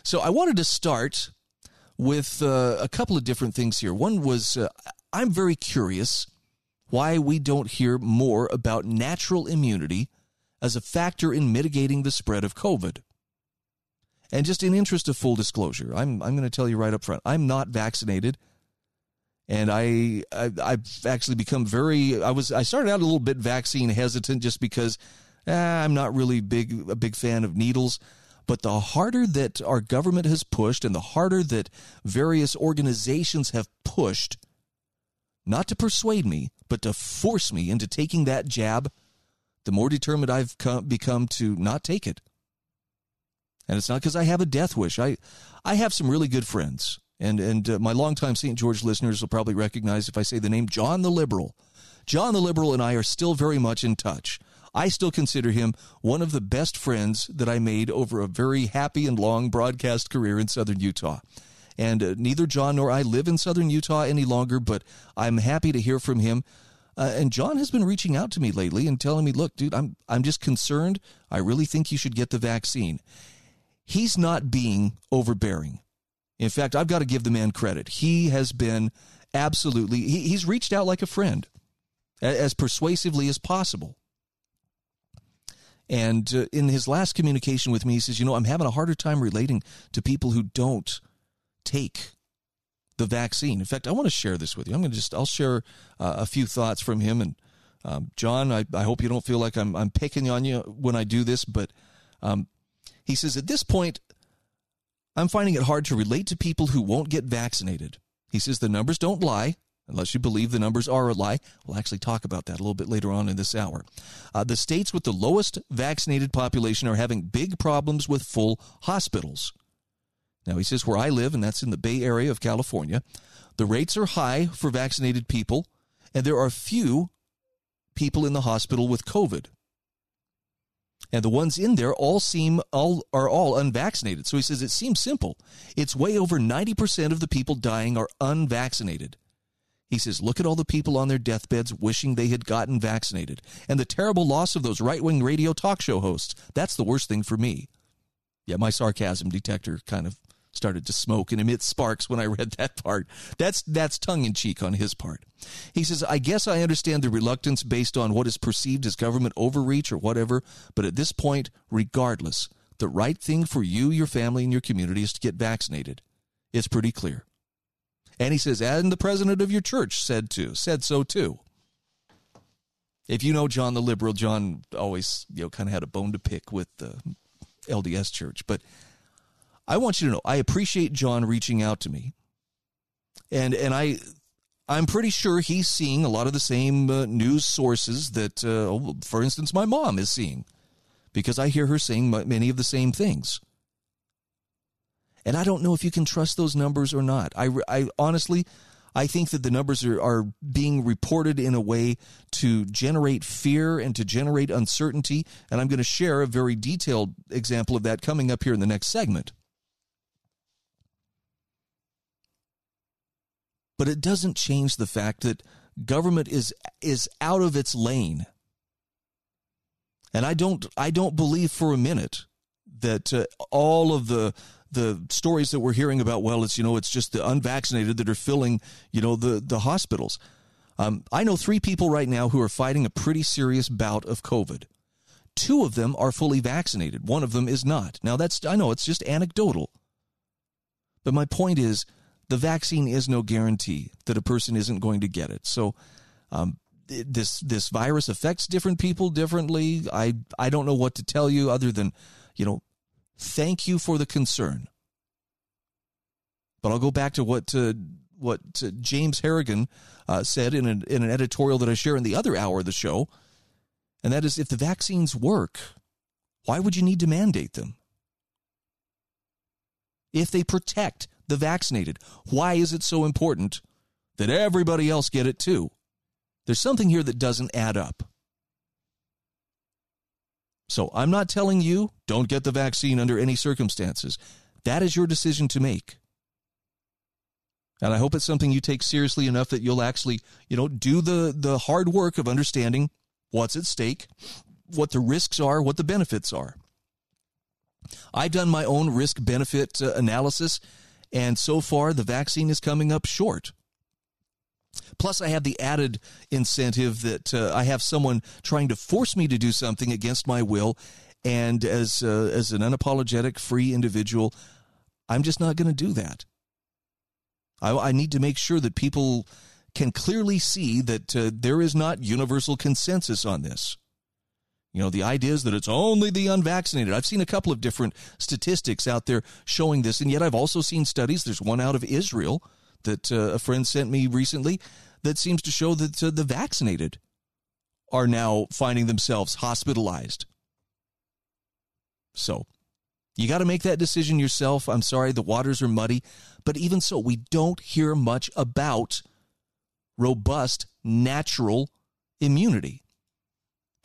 Speaker 1: So I wanted to start with uh, a couple of different things here. One was uh, I'm very curious why we don't hear more about natural immunity as a factor in mitigating the spread of COVID. And just in interest of full disclosure, I'm, I'm going to tell you right up front I'm not vaccinated. And I, I I've actually become very I was I started out a little bit vaccine hesitant just because eh, I'm not really big a big fan of needles. But the harder that our government has pushed and the harder that various organizations have pushed, not to persuade me, but to force me into taking that jab, the more determined I've come, become to not take it. And it's not because I have a death wish. I, I have some really good friends. And, and uh, my longtime St. George listeners will probably recognize if I say the name John the Liberal. John the Liberal and I are still very much in touch. I still consider him one of the best friends that I made over a very happy and long broadcast career in southern Utah. And uh, neither John nor I live in southern Utah any longer, but I'm happy to hear from him. Uh, and John has been reaching out to me lately and telling me, "Look, dude, I'm I'm just concerned. I really think you should get the vaccine." he's not being overbearing. In fact, I've got to give the man credit. He has been absolutely, he, he's reached out like a friend as persuasively as possible. And uh, in his last communication with me, he says, You know, I'm having a harder time relating to people who don't take the vaccine. In fact, I want to share this with you. I'm going to just, I'll share uh, a few thoughts from him. And um, John, I, I hope you don't feel like I'm, I'm picking on you when I do this, but um, he says, At this point, I'm finding it hard to relate to people who won't get vaccinated. He says the numbers don't lie, unless you believe the numbers are a lie. We'll actually talk about that a little bit later on in this hour. Uh, the states with the lowest vaccinated population are having big problems with full hospitals. Now, he says where I live, and that's in the Bay Area of California, the rates are high for vaccinated people, and there are few people in the hospital with COVID and the ones in there all seem all are all unvaccinated. So he says it seems simple. It's way over 90% of the people dying are unvaccinated. He says, look at all the people on their deathbeds wishing they had gotten vaccinated, and the terrible loss of those right wing radio talk show hosts. That's the worst thing for me. Yeah, my sarcasm detector kind of started to smoke and emit sparks when I read that part. That's that's tongue in cheek on his part. He says, "I guess I understand the reluctance based on what is perceived as government overreach or whatever, but at this point, regardless, the right thing for you, your family, and your community is to get vaccinated. It's pretty clear." And he says, "And the president of your church said to said so too." If you know John the liberal, John always you know kind of had a bone to pick with the LDS church, but I want you to know I appreciate John reaching out to me, and and I I'm pretty sure he's seeing a lot of the same uh, news sources that, uh, oh, for instance, my mom is seeing, because I hear her saying many of the same things. And I don't know if you can trust those numbers or not. I, I honestly, I think that the numbers are, are being reported in a way to generate fear and to generate uncertainty. And I'm going to share a very detailed example of that coming up here in the next segment. But it doesn't change the fact that government is is out of its lane. And I don't I don't believe for a minute that uh, all of the the stories that we're hearing about well it's you know it's just the unvaccinated that are filling you know the the hospitals. Um, I know three people right now who are fighting a pretty serious bout of COVID. Two of them are fully vaccinated. One of them is not. Now that's I know it's just anecdotal. But my point is the vaccine is no guarantee that a person isn't going to get it. So, um, this this virus affects different people differently. I I don't know what to tell you other than, you know, thank you for the concern. But I'll go back to what uh, what James Harrigan uh, said in an in an editorial that I share in the other hour of the show, and that is if the vaccines work, why would you need to mandate them? If they protect the vaccinated. Why is it so important that everybody else get it too? There's something here that doesn't add up. So I'm not telling you don't get the vaccine under any circumstances. That is your decision to make. And I hope it's something you take seriously enough that you'll actually, you know, do the the hard work of understanding what's at stake, what the risks are, what the benefits are. I've done my own risk benefit uh, analysis and so far, the vaccine is coming up short. Plus, I have the added incentive that uh, I have someone trying to force me to do something against my will. And as, uh, as an unapologetic, free individual, I'm just not going to do that. I, I, need to make sure that people can clearly see that uh, there is not universal consensus on this. You know, the idea is that it's only the unvaccinated. I've seen a couple of different statistics out there showing this, and yet I've also seen studies. There's one out of Israel that uh, a friend sent me recently that seems to show that uh, the vaccinated are now finding themselves hospitalized. So, you got to make that decision yourself. I'm sorry, the waters are muddy. But even so, we don't hear much about robust natural immunity.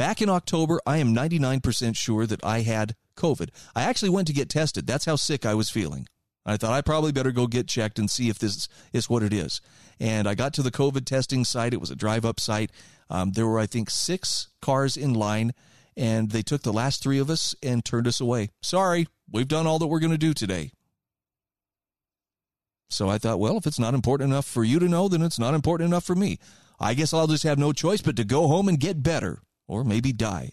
Speaker 1: Back in October, I am 99% sure that I had COVID. I actually went to get tested. That's how sick I was feeling. I thought I probably better go get checked and see if this is what it is. And I got to the COVID testing site. It was a drive up site. Um, there were, I think, six cars in line, and they took the last three of us and turned us away. Sorry, we've done all that we're going to do today. So I thought, well, if it's not important enough for you to know, then it's not important enough for me. I guess I'll just have no choice but to go home and get better or maybe die.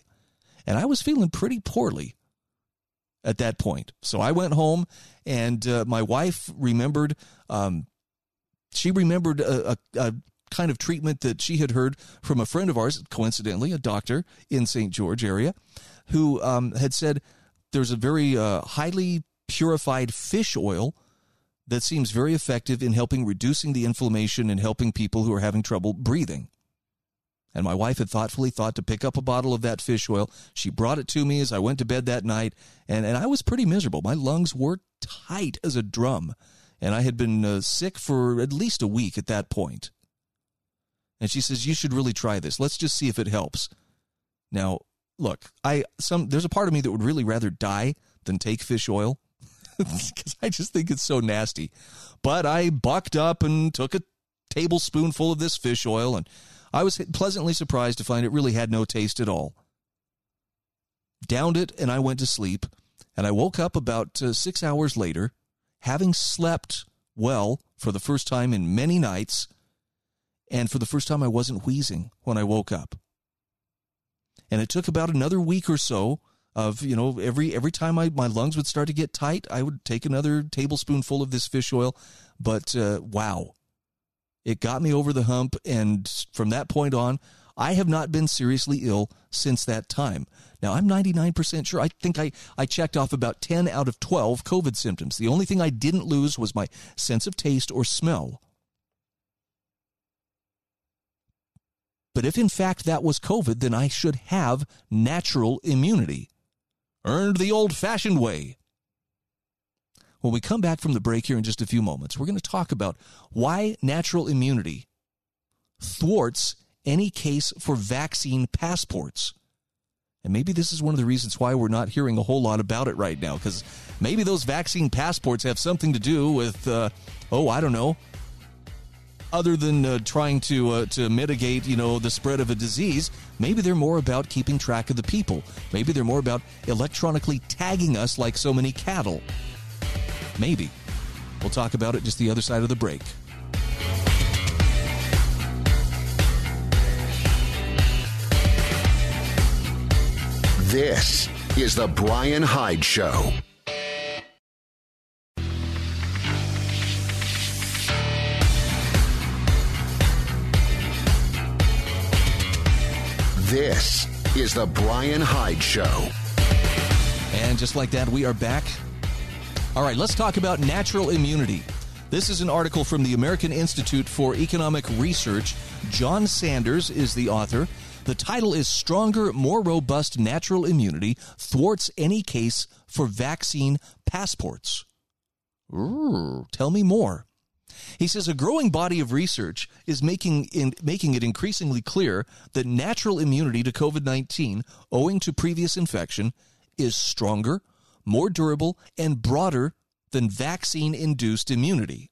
Speaker 1: And I was feeling pretty poorly at that point. So I went home, and uh, my wife remembered. Um, she remembered a, a, a, kind of treatment that she had heard from a friend of ours, coincidentally, a doctor in St. George area, who um, had said there's a very uh, highly purified fish oil that seems very effective in helping reducing the inflammation and helping people who are having trouble breathing. And my wife had thoughtfully thought to pick up a bottle of that fish oil. She brought it to me as I went to bed that night, and, and I was pretty miserable. My lungs were tight as a drum, and I had been uh, sick for at least a week at that point. And she says, "You should really try this. Let's just see if it helps." Now, look, I some there's a part of me that would really rather die than take fish oil because I just think it's so nasty. But I bucked up and took a tablespoonful of this fish oil and I was pleasantly surprised to find it really had no taste at all. Downed it, and I went to sleep. And I woke up about uh, six hours later, having slept well for the first time in many nights. And for the first time, I wasn't wheezing when I woke up. And it took about another week or so of you know every every time I, my lungs would start to get tight i would take another tablespoonful of this fish oil but uh, wow it got me over the hump, and from that point on, I have not been seriously ill since that time. Now, I'm 99% sure. I think I, I checked off about 10 out of 12 COVID symptoms. The only thing I didn't lose was my sense of taste or smell. But if in fact that was COVID, then I should have natural immunity. Earned the old fashioned way. When we come back from the break here in just a few moments, we're going to talk about why natural immunity thwarts any case for vaccine passports. And maybe this is one of the reasons why we're not hearing a whole lot about it right now, because maybe those vaccine passports have something to do with, uh, oh, I don't know, other than uh, trying to uh, to mitigate, you know, the spread of a disease. Maybe they're more about keeping track of the people. Maybe they're more about electronically tagging us like so many cattle. Maybe. We'll talk about it just the other side of the break.
Speaker 2: This is The Brian Hyde Show. This is The Brian Hyde Show.
Speaker 1: And just like that, we are back all right, let's talk about natural immunity. This is an article from the American Institute for Economic Research. John Sanders is the author. The title is Stronger, More Robust Natural Immunity Thwarts Any Case for Vaccine Passports. Ooh, tell me more. He says a growing body of research is making, in, making it increasingly clear that natural immunity to COVID 19, owing to previous infection, is stronger, more durable, and broader than vaccine induced immunity.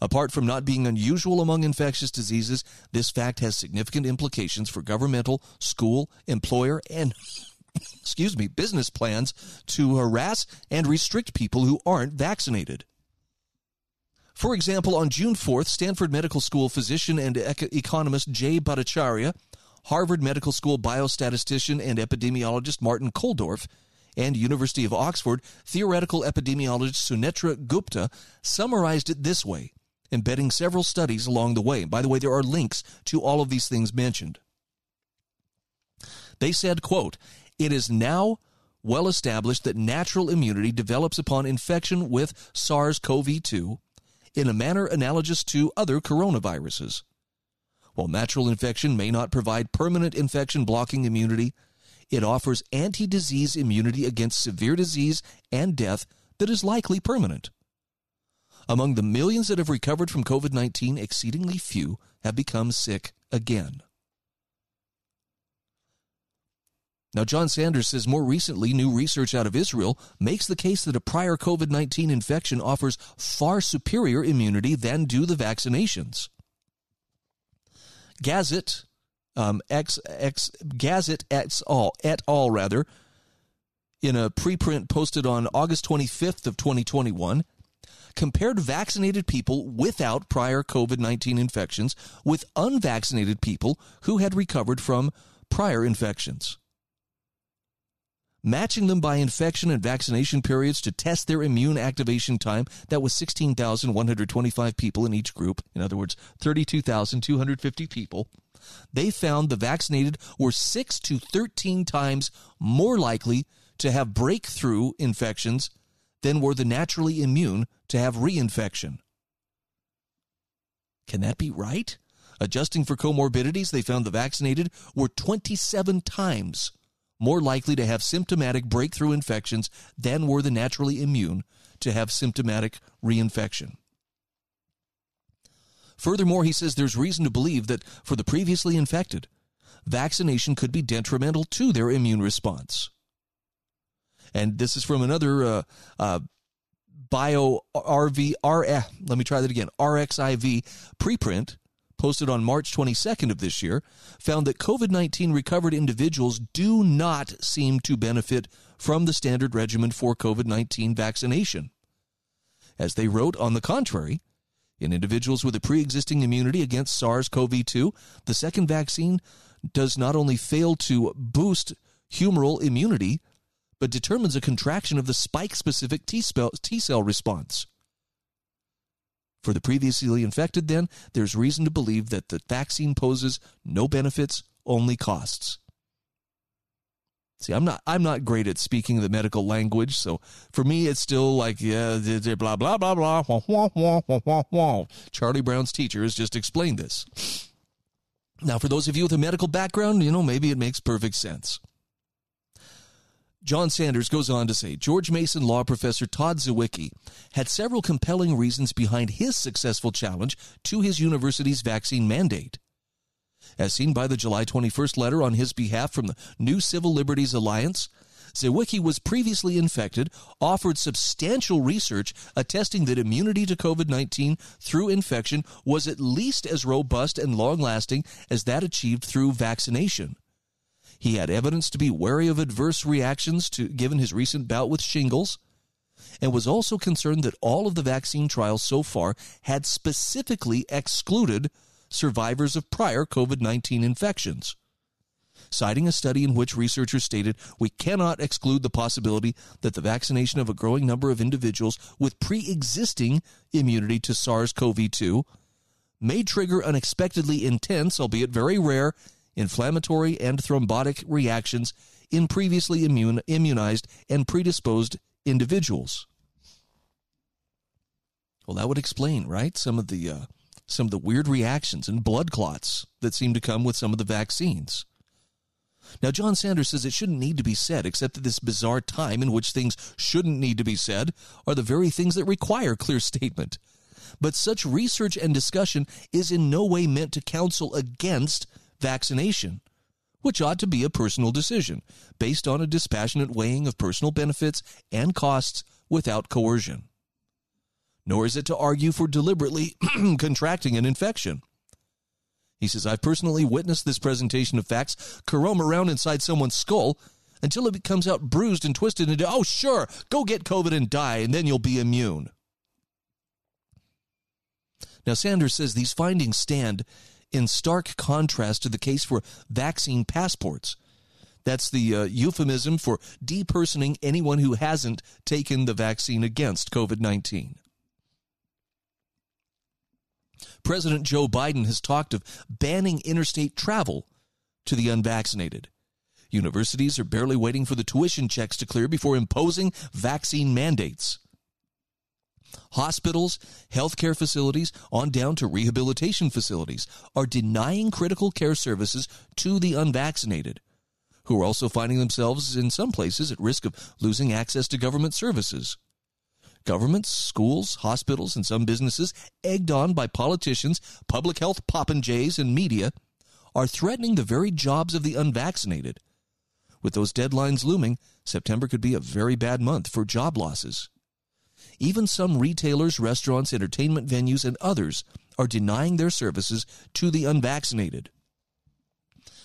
Speaker 1: Apart from not being unusual among infectious diseases, this fact has significant implications for governmental, school, employer, and excuse me, business plans to harass and restrict people who aren't vaccinated. For example, on June 4th, Stanford Medical School physician and economist Jay Bhattacharya, Harvard Medical School biostatistician and epidemiologist Martin Kulldorff, and University of Oxford theoretical epidemiologist Sunetra Gupta summarized it this way, embedding several studies along the way. By the way, there are links to all of these things mentioned. They said, quote, it is now well established that natural immunity develops upon infection with SARS-CoV-2 in a manner analogous to other coronaviruses. While natural infection may not provide permanent infection blocking immunity, it offers anti disease immunity against severe disease and death that is likely permanent. Among the millions that have recovered from COVID 19, exceedingly few have become sick again. Now, John Sanders says more recently, new research out of Israel makes the case that a prior COVID 19 infection offers far superior immunity than do the vaccinations. Gazit, um, X, X, Gazit et al, et al, rather, in a preprint posted on August 25th of 2021, compared vaccinated people without prior COVID 19 infections with unvaccinated people who had recovered from prior infections matching them by infection and vaccination periods to test their immune activation time. That was 16,125 people in each group. In other words, 32,250 people. They found the vaccinated were 6 to 13 times more likely to have breakthrough infections than were the naturally immune to have reinfection. Can that be right? Adjusting for comorbidities, they found the vaccinated were 27 times more likely to have symptomatic breakthrough infections than were the naturally immune to have symptomatic reinfection. Furthermore, he says there's reason to believe that for the previously infected, vaccination could be detrimental to their immune response. And this is from another uh, uh, bio RV, R, let me try that again, RXIV preprint posted on March 22nd of this year, found that COVID 19 recovered individuals do not seem to benefit from the standard regimen for COVID 19 vaccination. As they wrote, on the contrary, in individuals with a pre existing immunity against SARS CoV 2, the second vaccine does not only fail to boost humoral immunity, but determines a contraction of the spike specific T cell response. For the previously infected, then, there's reason to believe that the vaccine poses no benefits, only costs. See, I'm not I'm not great at speaking the medical language, so for me it's still like yeah, blah blah blah blah wah, wah, wah, wah, wah, wah. Charlie Brown's teacher has just explained this. Now, for those of you with a medical background, you know maybe it makes perfect sense. John Sanders goes on to say George Mason law professor Todd Zywicki had several compelling reasons behind his successful challenge to his university's vaccine mandate. As seen by the July 21st letter on his behalf from the New Civil Liberties Alliance, Zywicki was previously infected, offered substantial research attesting that immunity to COVID 19 through infection was at least as robust and long lasting as that achieved through vaccination. He had evidence to be wary of adverse reactions to given his recent bout with shingles and was also concerned that all of the vaccine trials so far had specifically excluded survivors of prior COVID-19 infections. Citing a study in which researchers stated we cannot exclude the possibility that the vaccination of a growing number of individuals with pre existing immunity to SARS CoV 2 may trigger unexpectedly intense, albeit very rare, inflammatory and thrombotic reactions in previously immune, immunized and predisposed individuals. Well, that would explain, right? Some of the uh, some of the weird reactions and blood clots that seem to come with some of the vaccines. Now, John Sanders says it shouldn't need to be said, except at this bizarre time in which things shouldn't need to be said are the very things that require clear statement. But such research and discussion is in no way meant to counsel against vaccination, which ought to be a personal decision based on a dispassionate weighing of personal benefits and costs without coercion. Nor is it to argue for deliberately contracting an infection. He says, I've personally witnessed this presentation of facts carome around inside someone's skull until it comes out bruised and twisted into, oh, sure, go get COVID and die, and then you'll be immune. Now, Sanders says these findings stand in stark contrast to the case for vaccine passports. That's the uh, euphemism for depersoning anyone who hasn't taken the vaccine against COVID 19. President Joe Biden has talked of banning interstate travel to the unvaccinated. Universities are barely waiting for the tuition checks to clear before imposing vaccine mandates. Hospitals, healthcare facilities, on down to rehabilitation facilities are denying critical care services to the unvaccinated, who are also finding themselves in some places at risk of losing access to government services. Governments, schools, hospitals, and some businesses, egged on by politicians, public health popinjays, and media, are threatening the very jobs of the unvaccinated. With those deadlines looming, September could be a very bad month for job losses. Even some retailers, restaurants, entertainment venues, and others are denying their services to the unvaccinated.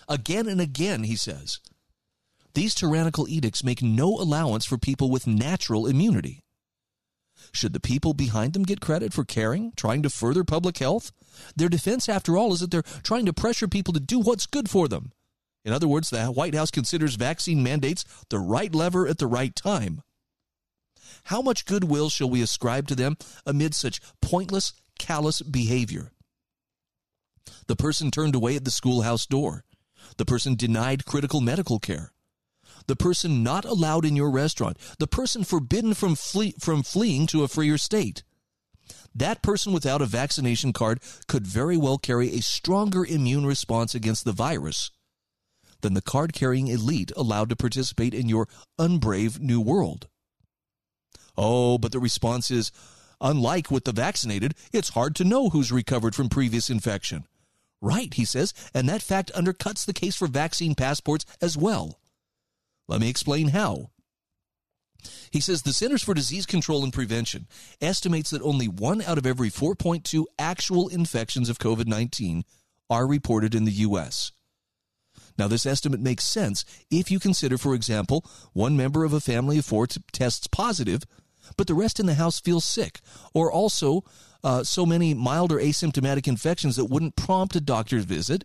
Speaker 1: Again and again, he says, these tyrannical edicts make no allowance for people with natural immunity. Should the people behind them get credit for caring, trying to further public health? Their defense, after all, is that they're trying to pressure people to do what's good for them. In other words, the White House considers vaccine mandates the right lever at the right time. How much goodwill shall we ascribe to them amid such pointless, callous behavior? The person turned away at the schoolhouse door. The person denied critical medical care. The person not allowed in your restaurant. The person forbidden from, from fleeing to a freer state. That person without a vaccination card could very well carry a stronger immune response against the virus than the card carrying elite allowed to participate in your unbrave new world. Oh, but the response is unlike with the vaccinated, it's hard to know who's recovered from previous infection. Right, he says, and that fact undercuts the case for vaccine passports as well. Let me explain how. He says the Centers for Disease Control and Prevention estimates that only one out of every 4.2 actual infections of COVID 19 are reported in the U.S. Now, this estimate makes sense if you consider, for example, one member of a family of four t- tests positive, but the rest in the house feels sick, or also uh, so many mild or asymptomatic infections that wouldn't prompt a doctor's visit.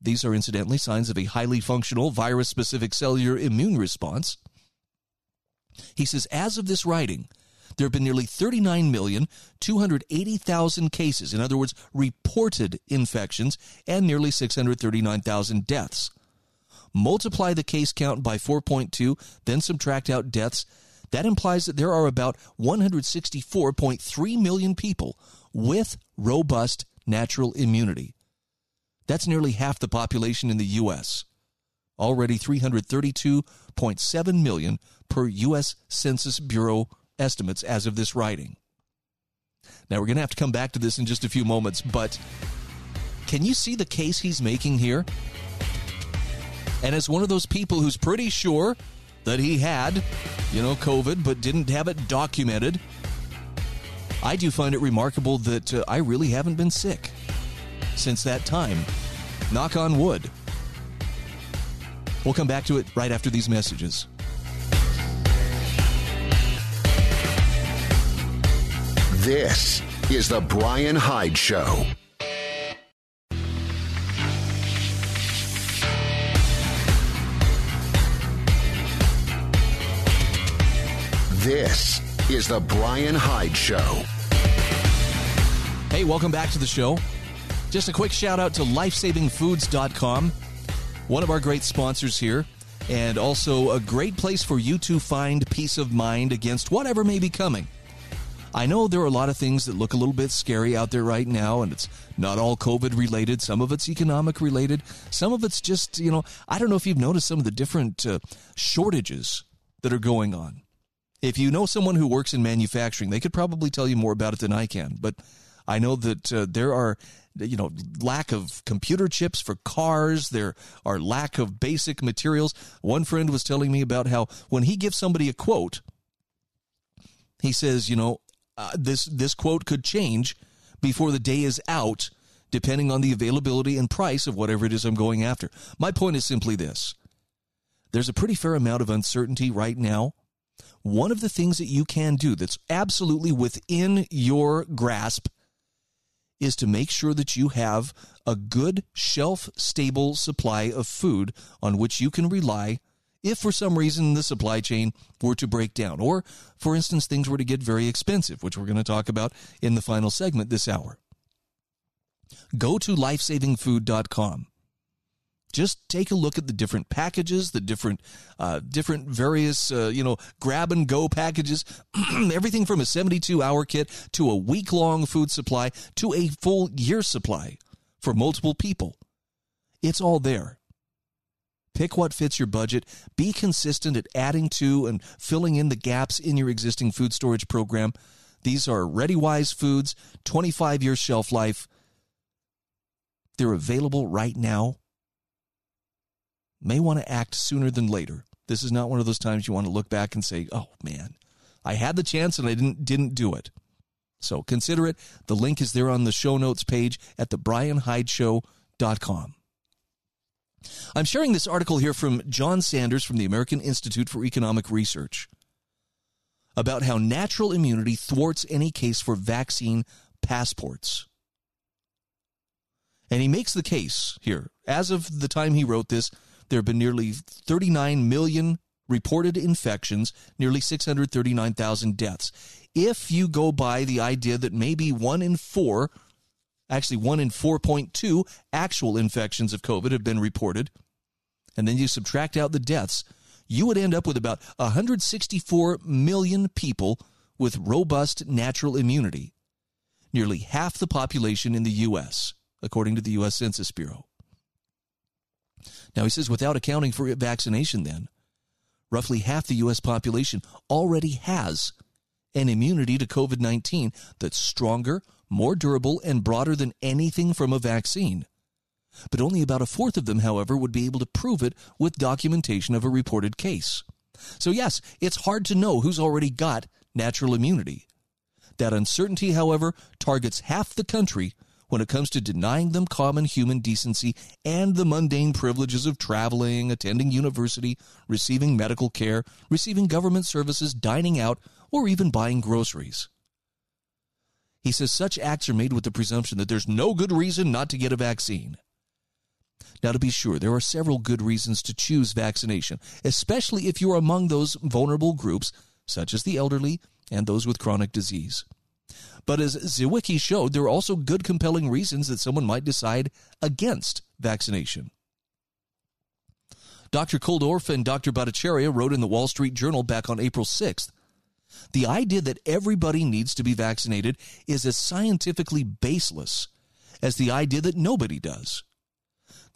Speaker 1: These are incidentally signs of a highly functional virus specific cellular immune response. He says, as of this writing, there have been nearly 39,280,000 cases, in other words, reported infections, and nearly 639,000 deaths. Multiply the case count by 4.2, then subtract out deaths. That implies that there are about 164.3 million people with robust natural immunity. That's nearly half the population in the U.S. Already 332.7 million per U.S. Census Bureau estimates as of this writing. Now, we're going to have to come back to this in just a few moments, but can you see the case he's making here? And as one of those people who's pretty sure that he had, you know, COVID, but didn't have it documented, I do find it remarkable that uh, I really haven't been sick since that time. Knock on wood. We'll come back to it right after these messages.
Speaker 2: This is The Brian Hyde Show. This is The Brian Hyde Show.
Speaker 1: Hey, welcome back to the show. Just a quick shout out to lifesavingfoods.com, one of our great sponsors here, and also a great place for you to find peace of mind against whatever may be coming. I know there are a lot of things that look a little bit scary out there right now, and it's not all COVID related. Some of it's economic related. Some of it's just, you know, I don't know if you've noticed some of the different uh, shortages that are going on. If you know someone who works in manufacturing, they could probably tell you more about it than I can. But I know that uh, there are, you know, lack of computer chips for cars. There are lack of basic materials. One friend was telling me about how when he gives somebody a quote, he says, you know, uh, this this quote could change before the day is out, depending on the availability and price of whatever it is I'm going after. My point is simply this: there's a pretty fair amount of uncertainty right now. One of the things that you can do that's absolutely within your grasp is to make sure that you have a good shelf stable supply of food on which you can rely if for some reason the supply chain were to break down, or for instance, things were to get very expensive, which we're going to talk about in the final segment this hour. Go to lifesavingfood.com. Just take a look at the different packages, the different, uh, different various, uh, you know, grab and go packages, everything from a 72 hour kit to a week long food supply to a full year supply for multiple people. It's all there. Pick what fits your budget. Be consistent at adding to and filling in the gaps in your existing food storage program. These are ReadyWise foods, 25 year shelf life. They're available right now. May want to act sooner than later. This is not one of those times you want to look back and say, "Oh man, I had the chance and I didn't didn't do it." So consider it. The link is there on the show notes page at thebrianhydeshow.com. I'm sharing this article here from Jon Sanders from the American Institute for Economic Research about how natural immunity thwarts any case for vaccine passports. And he makes the case here. As of the time he wrote this, there have been nearly 39 million reported infections, nearly 639,000 deaths. If you go by the idea that maybe one in four Actually, 1 in 4.2 actual infections of COVID have been reported. And then you subtract out the deaths, you would end up with about 164 million people with robust natural immunity, nearly half the population in the U.S., according to the U.S. Census Bureau. Now, he says without accounting for vaccination, then, roughly half the U.S. population already has an immunity to COVID 19 that's stronger, more durable, and broader than anything from a vaccine. But only about a fourth of them, however, would be able to prove it with documentation of a reported case. So, yes, it's hard to know who's already got natural immunity. That uncertainty, however, targets half the country when it comes to denying them common human decency and the mundane privileges of traveling, attending university, receiving medical care, receiving government services, dining out, or even buying groceries. He says such acts are made with the presumption that there's no good reason not to get a vaccine. Now, to be sure, there are several good reasons to choose vaccination, especially if you're among those vulnerable groups, such as the elderly and those with chronic disease. But as Zywicki showed, there are also good, compelling reasons that someone might decide against vaccination. Dr. Kulldorff and Dr. Bhattacharya wrote in the Wall Street Journal back on April 6th the idea that everybody needs to be vaccinated is as scientifically baseless as the idea that nobody does.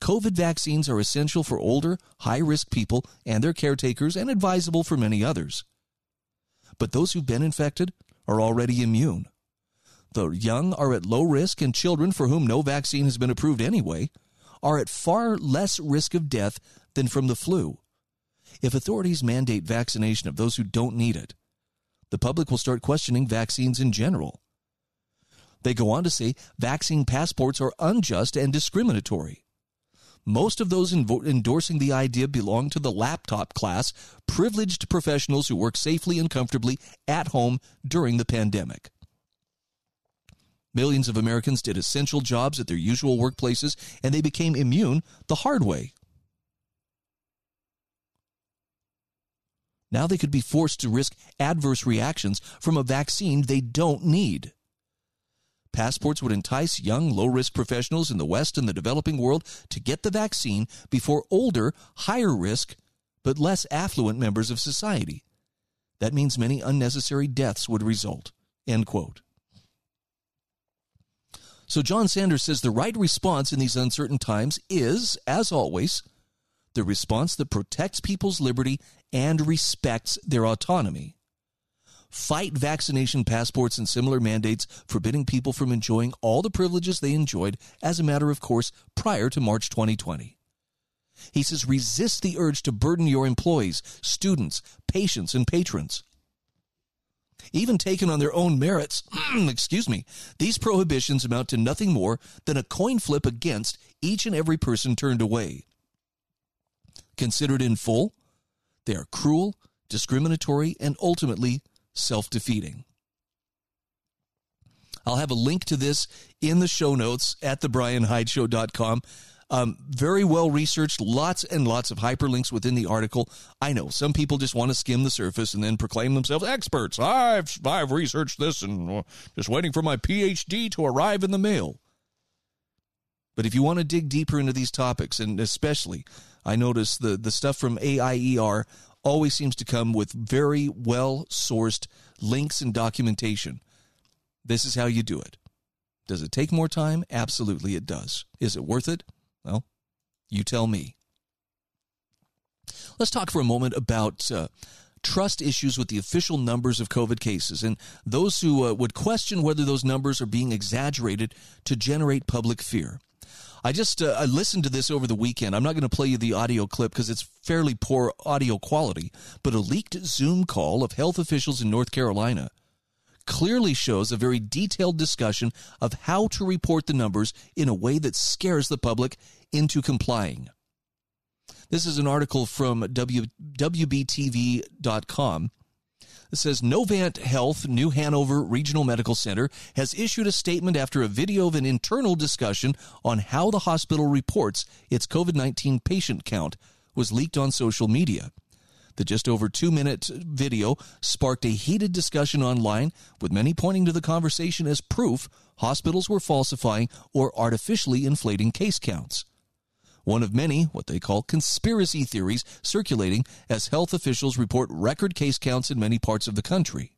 Speaker 1: COVID vaccines are essential for older, high risk people and their caretakers and advisable for many others. But those who've been infected are already immune. The young are at low risk, and children for whom no vaccine has been approved anyway are at far less risk of death than from the flu. If authorities mandate vaccination of those who don't need it, the public will start questioning vaccines in general. They go on to say vaccine passports are unjust and discriminatory. Most of those endorsing the idea belong to the laptop class, privileged professionals who work safely and comfortably at home during the pandemic. Millions of Americans did essential jobs at their usual workplaces and they became immune the hard way. Now they could be forced to risk adverse reactions from a vaccine they don't need. Passports would entice young, low risk professionals in the West and the developing world to get the vaccine before older, higher risk, but less affluent members of society. That means many unnecessary deaths would result. End quote. So Jon Sanders says the right response in these uncertain times is, as always, the response that protects people's liberty and respects their autonomy. Fight vaccination passports and similar mandates forbidding people from enjoying all the privileges they enjoyed as a matter of course prior to March 2020. He says resist the urge to burden your employees, students, patients, and patrons. Even taken on their own merits, excuse me, these prohibitions amount to nothing more than a coin flip against each and every person turned away. Considered in full, they are cruel, discriminatory, and ultimately self defeating. I'll have a link to this in the show notes at thebrianhydeshow.com. Um, very well researched, lots and lots of hyperlinks within the article. I know some people just want to skim the surface and then proclaim themselves experts. I've I've researched this and uh, just waiting for my PhD to arrive in the mail. But if you want to dig deeper into these topics, and especially, I notice the the stuff from AIER always seems to come with very well sourced links and documentation. This is how you do it. Does it take more time? Absolutely, it does. Is it worth it? Well, you tell me. Let's talk for a moment about uh, trust issues with the official numbers of COVID cases and those who uh, would question whether those numbers are being exaggerated to generate public fear. I just uh, I listened to this over the weekend. I'm not going to play you the audio clip because it's fairly poor audio quality, but a leaked Zoom call of health officials in North Carolina clearly shows a very detailed discussion of how to report the numbers in a way that scares the public into complying. This is an article from w, WBTV.com. It says Novant Health New Hanover Regional Medical Center has issued a statement after a video of an internal discussion on how the hospital reports its COVID 19 patient count was leaked on social media. The just over two minute video sparked a heated discussion online, with many pointing to the conversation as proof hospitals were falsifying or artificially inflating case counts. One of many, what they call conspiracy theories, circulating as health officials report record case counts in many parts of the country.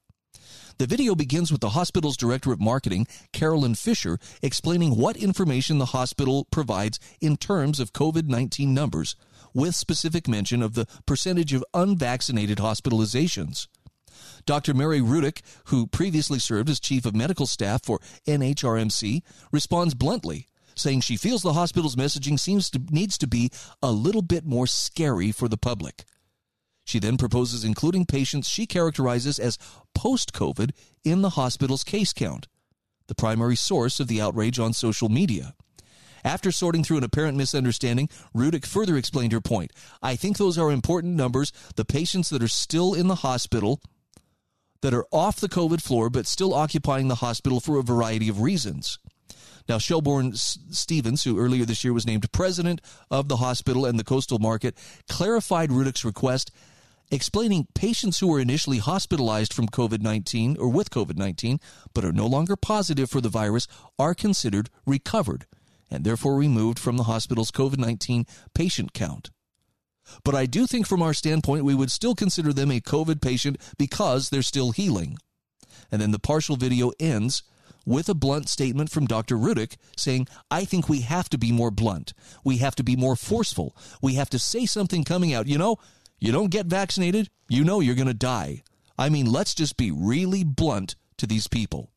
Speaker 1: The video begins with the hospital's director of marketing, Carolyn Fisher, explaining what information the hospital provides in terms of COVID 19 numbers, with specific mention of the percentage of unvaccinated hospitalizations. Dr. Mary Rudick, who previously served as chief of medical staff for NHRMC, responds bluntly, saying she feels the hospital's messaging seems to needs to be a little bit more scary for the public. She then proposes including patients she characterizes as post COVID in the hospital's case count, the primary source of the outrage on social media. After sorting through an apparent misunderstanding, Rudick further explained her point. I think those are important numbers. The patients that are still in the hospital, that are off the COVID floor, but still occupying the hospital for a variety of reasons. Now, Shelbourn Stevens, who earlier this year was named president of the hospital and the coastal market, clarified Rudick's request, explaining patients who were initially hospitalized from COVID 19 or with COVID 19 but are no longer positive for the virus are considered recovered and therefore removed from the hospital's COVID 19 patient count. But I do think from our standpoint, we would still consider them a COVID patient because they're still healing. And then the partial video ends with a blunt statement from Dr. Rudick saying, I think we have to be more blunt. We have to be more forceful. We have to say something coming out. You know, you don't get vaccinated, you know you're going to die. I mean, let's just be really blunt to these people.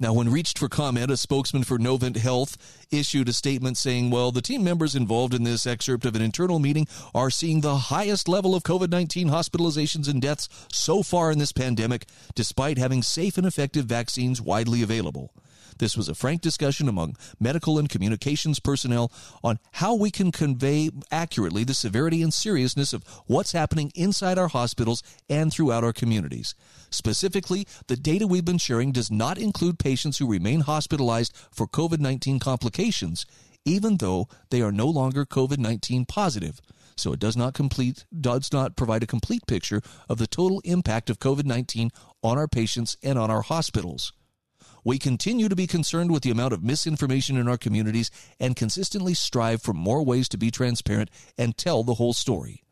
Speaker 1: Now, when reached for comment, a spokesman for Novant Health issued a statement saying, Well, the team members involved in this excerpt of an internal meeting are seeing the highest level of COVID 19 hospitalizations and deaths so far in this pandemic, despite having safe and effective vaccines widely available. This was a frank discussion among medical and communications personnel on how we can convey accurately the severity and seriousness of what's happening inside our hospitals and throughout our communities. Specifically, the data we've been sharing does not include patients who remain hospitalized for COVID 19 complications, even though they are no longer COVID 19 positive. So it does not complete does not provide a complete picture of the total impact of COVID-19 on our patients and on our hospitals. We continue to be concerned with the amount of misinformation in our communities and consistently strive for more ways to be transparent and tell the whole story.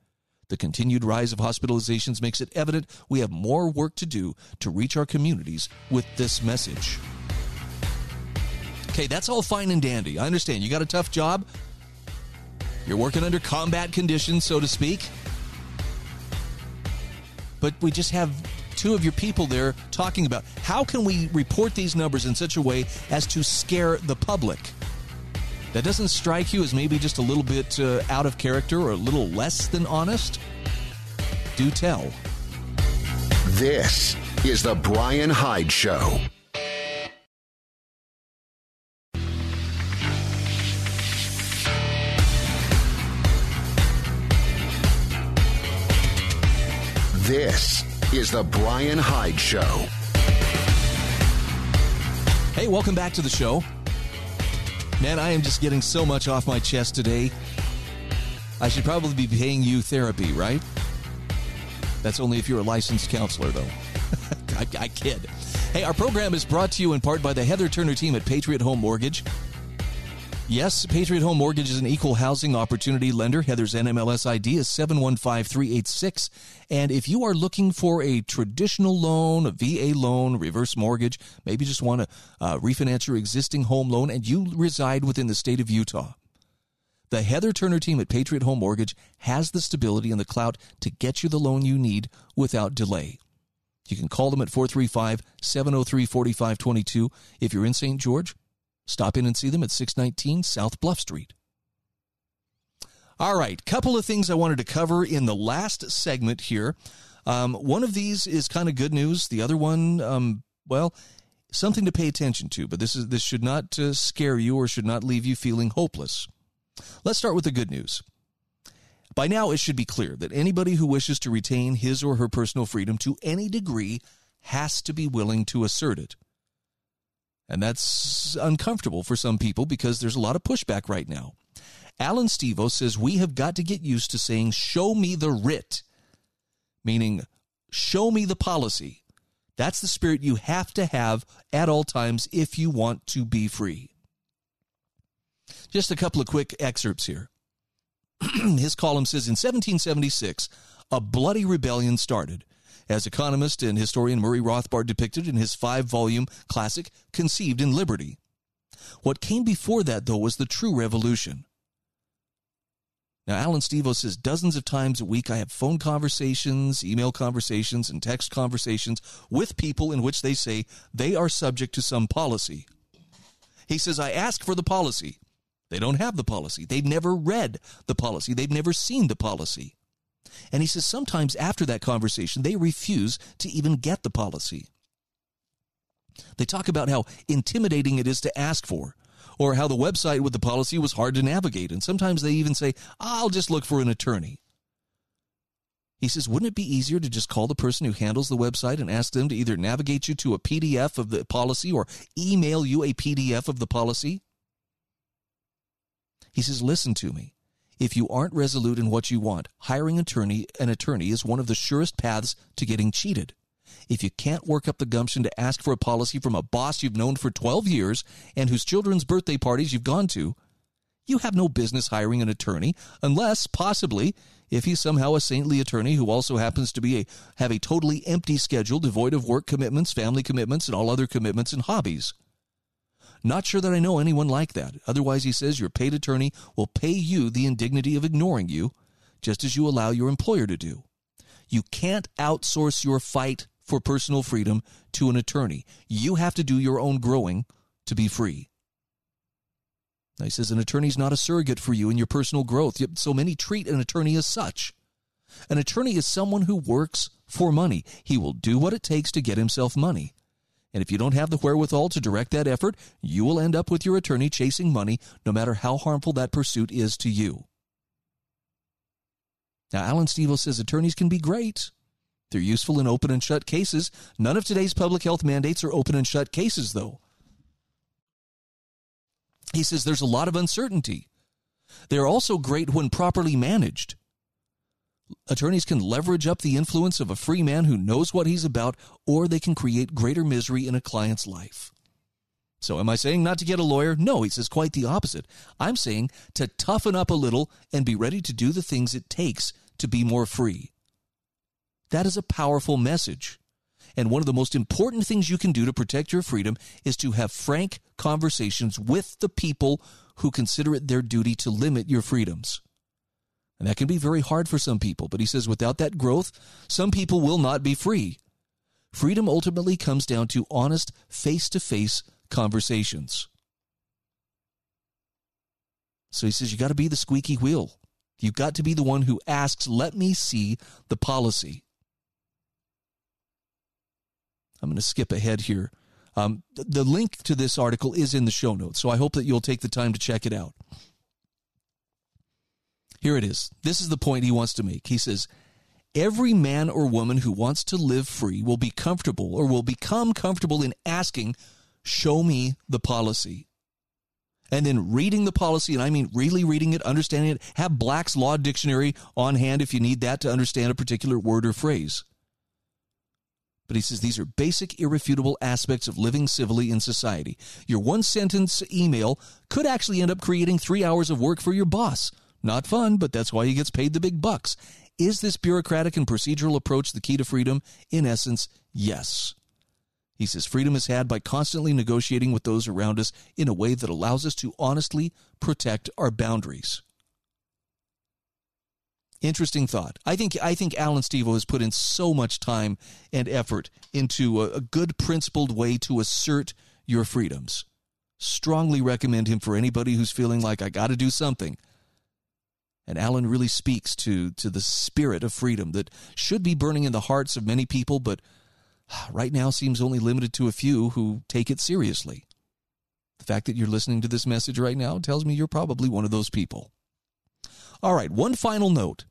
Speaker 1: The continued rise of hospitalizations makes it evident we have more work to do to reach our communities with this message. Okay, that's all fine and dandy. I understand. You got a tough job. You're working under combat conditions, so to speak. But we just have two of your people there talking about how can we report these numbers in such a way as to scare the public. That doesn't strike you as maybe just a little bit uh, out of character or a little less than honest? Do tell.
Speaker 2: This is the Brian Hyde Show. This is The Brian Hyde Show.
Speaker 1: Hey, welcome back to the show. Man, I am just getting so much off my chest today. I should probably be paying you therapy, right? That's only if you're a licensed counselor, though. I, I kid. Hey, our program is brought to you in part by the Heather Turner team at Patriot Home Mortgage. Yes, Patriot Home Mortgage is an equal housing opportunity lender. Heather's NMLS ID is 715386. And if you are looking for a traditional loan, a VA loan, reverse mortgage, maybe just want to uh, refinance your existing home loan and you reside within the state of Utah, the Heather Turner team at Patriot Home Mortgage has the stability and the clout to get you the loan you need without delay. You can call them at 435 703 4522 if you're in St. George Stop in and see them at 619 South Bluff Street. All right, couple of things I wanted to cover in the last segment here. Um, one of these is kind of good news. The other one, um, well, something to pay attention to. But this is this should not uh, scare you or should not leave you feeling hopeless. Let's start with the good news. By now, it should be clear that anybody who wishes to retain his or her personal freedom to any degree has to be willing to assert it. And that's uncomfortable for some people because there's a lot of pushback right now. Alan Stevo says we have got to get used to saying, show me the writ, meaning, show me the policy. That's the spirit you have to have at all times if you want to be free. Just a couple of quick excerpts here. His column says in 1776, a bloody rebellion started as economist and historian Murray Rothbard depicted in his five volume classic, Conceived in Liberty. What came before that, though, was the true revolution. Now, Alan Stevo says dozens of times a week I have phone conversations, email conversations, and text conversations with people in which they say they are subject to some policy. He says, I ask for the policy. They don't have the policy. They've never read the policy. They've never seen the policy. And he says sometimes after that conversation, they refuse to even get the policy. They talk about how intimidating it is to ask for, or how the website with the policy was hard to navigate. And sometimes they even say, I'll just look for an attorney. He says, wouldn't it be easier to just call the person who handles the website and ask them to either navigate you to a PDF of the policy or email you a PDF of the policy? He says, listen to me. If you aren't resolute in what you want, hiring an attorney, an attorney is one of the surest paths to getting cheated. If you can't work up the gumption to ask for a policy from a boss you've known for 12 years and whose children's birthday parties you've gone to, you have no business hiring an attorney unless possibly if he's somehow a saintly attorney who also happens to be a have a totally empty schedule devoid of work commitments, family commitments and all other commitments and hobbies. Not sure that I know anyone like that. Otherwise, he says your paid attorney will pay you the indignity of ignoring you, just as you allow your employer to do. You can't outsource your fight for personal freedom to an attorney. You have to do your own growing to be free. Now, he says an attorney's not a surrogate for you in your personal growth, yet so many treat an attorney as such. An attorney is someone who works for money. He will do what it takes to get himself money. And if you don't have the wherewithal to direct that effort, you will end up with your attorney chasing money, no matter how harmful that pursuit is to you. Now, Alan Stevo says attorneys can be great. They're useful in open and shut cases. None of today's public health mandates are open and shut cases, though. He says there's a lot of uncertainty. They're also great when properly managed. Attorneys can leverage up the influence of a free man who knows what he's about, or they can create greater misery in a client's life. So, am I saying not to get a lawyer? No, he says quite the opposite. I'm saying to toughen up a little and be ready to do the things it takes to be more free. That is a powerful message. And one of the most important things you can do to protect your freedom is to have frank conversations with the people who consider it their duty to limit your freedoms. And that can be very hard for some people. But he says without that growth, some people will not be free. Freedom ultimately comes down to honest, face to face conversations. So he says you got to be the squeaky wheel. You've got to be the one who asks, let me see the policy. I'm going to skip ahead here. Um, the link to this article is in the show notes, so I hope that you'll take the time to check it out. Here it is. This is the point he wants to make. He says, Every man or woman who wants to live free will be comfortable or will become comfortable in asking, show me the policy. And then reading the policy, and I mean really reading it, understanding it, have Black's Law Dictionary on hand if you need that to understand a particular word or phrase. But he says these are basic, irrefutable aspects of living civilly in society. Your one sentence email could actually end up creating three hours of work for your boss. Not fun, but that's why he gets paid the big bucks. Is this bureaucratic and procedural approach the key to freedom? In essence, yes. He says freedom is had by constantly negotiating with those around us in a way that allows us to honestly protect our boundaries. Interesting thought. I think I think Alan Stevo has put in so much time and effort into a, a good principled way to assert your freedoms. Strongly recommend him for anybody who's feeling like I got to do something. And Alan really speaks to to the spirit of freedom that should be burning in the hearts of many people, but ah, right now seems only limited to a few who take it seriously. The fact that you're listening to this message right now tells me you're probably one of those people. All right, one final note.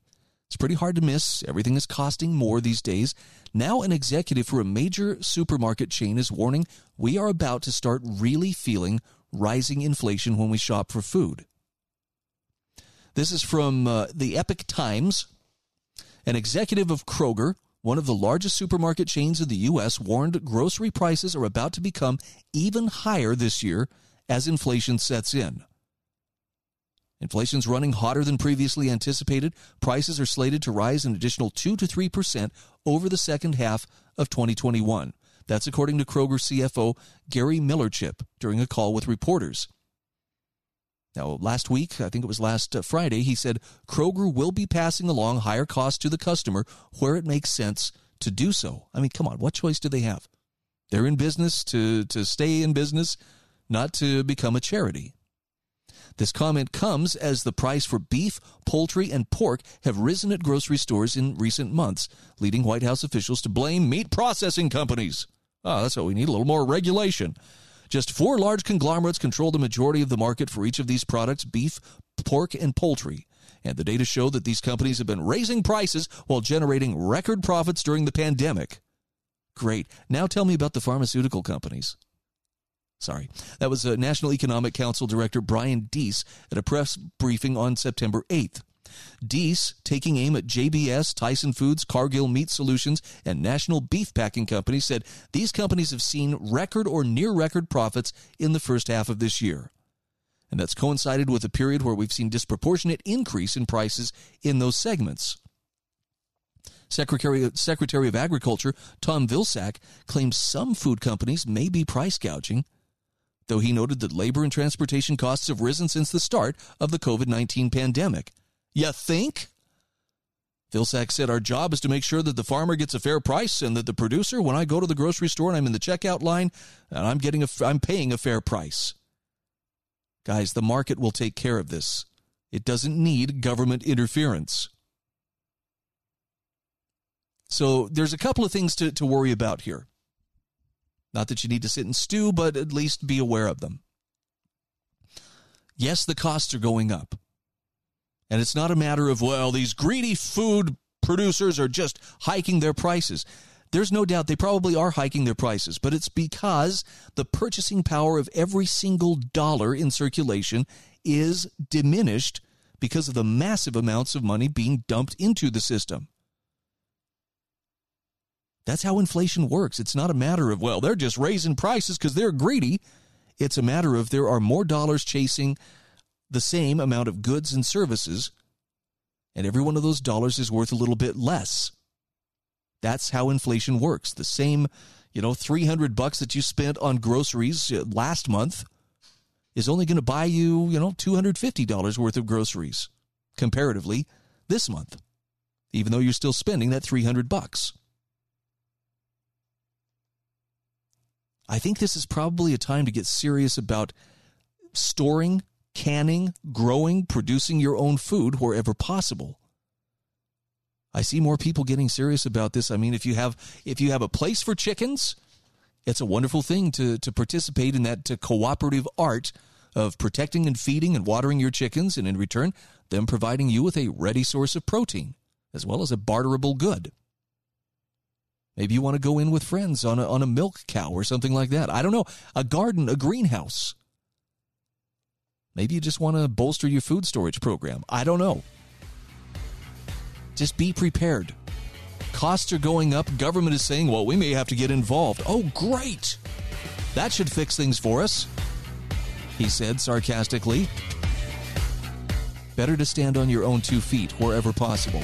Speaker 1: It's pretty hard to miss. Everything is costing more these days. Now, an executive for a major supermarket chain is warning we are about to start really feeling rising inflation when we shop for food. This is from uh, the Epoch Times. An executive of Kroger one of the largest supermarket chains in the U.S. warned grocery prices are about to become even higher this year as inflation sets in. Inflation's running hotter than previously anticipated. Prices are slated to rise an additional 2 to 3% over the second half of 2021. That's according to Kroger CFO Gary Millerchip during a call with reporters. Now, last week, I think it was last uh, Friday, he said Kroger will be passing along higher costs to the customer where it makes sense to do so. I mean, come on, what choice do they have? They're in business to, to stay in business, not to become a charity. This comment comes as the price for beef, poultry, and pork have risen at grocery stores in recent months, leading White House officials to blame meat processing companies. Oh, that's what we need a little more regulation. Just four large conglomerates control the majority of the market for each of these products beef, pork, and poultry. And the data show that these companies have been raising prices while generating record profits during the pandemic. Great. Now tell me about the pharmaceutical companies. Sorry. That was uh, National Economic Council Director Brian Deese at a press briefing on September 8th. Deese, taking aim at JBS, Tyson Foods, Cargill Meat Solutions, and National Beef Packing Company, said these companies have seen record or near record profits in the first half of this year. And that's coincided with a period where we've seen disproportionate increase in prices in those segments. Secretary, Secretary of Agriculture Tom Vilsack claims some food companies may be price gouging, though he noted that labor and transportation costs have risen since the start of the COVID 19 pandemic. You think? Vilsack said, Our job is to make sure that the farmer gets a fair price and that the producer, when I go to the grocery store and I'm in the checkout line, and I'm getting a, I'm paying a fair price. Guys, the market will take care of this. It doesn't need government interference. So there's a couple of things to, to worry about here. Not that you need to sit and stew, but at least be aware of them. Yes, the costs are going up. And it's not a matter of, well, these greedy food producers are just hiking their prices. There's no doubt they probably are hiking their prices, but it's because the purchasing power of every single dollar in circulation is diminished because of the massive amounts of money being dumped into the system. That's how inflation works. It's not a matter of, well, they're just raising prices because they're greedy. It's a matter of there are more dollars chasing the same amount of goods and services, and every one of those dollars is worth a little bit less. That's how inflation works. The same, you know, 300 bucks that you spent on groceries uh, last month is only going to buy you, you know, $250 worth of groceries comparatively this month, even though you're still spending that 300 bucks. I think this is probably a time to get serious about storing canning, growing, producing your own food wherever possible. I see more people getting serious about this. I mean, if you have if you have a place for chickens, it's a wonderful thing to to participate in that to cooperative art of protecting and feeding and watering your chickens, and in return, them providing you with a ready source of protein as well as a barterable good. Maybe you want to go in with friends on a, on a milk cow or something like that. I don't know. A garden, a greenhouse. Maybe you just want to bolster your food storage program. I don't know. Just be prepared. Costs are going up. Government is saying, well, we may have to get involved. Oh, great. That should fix things for us, he said sarcastically. Better to stand on your own two feet wherever possible.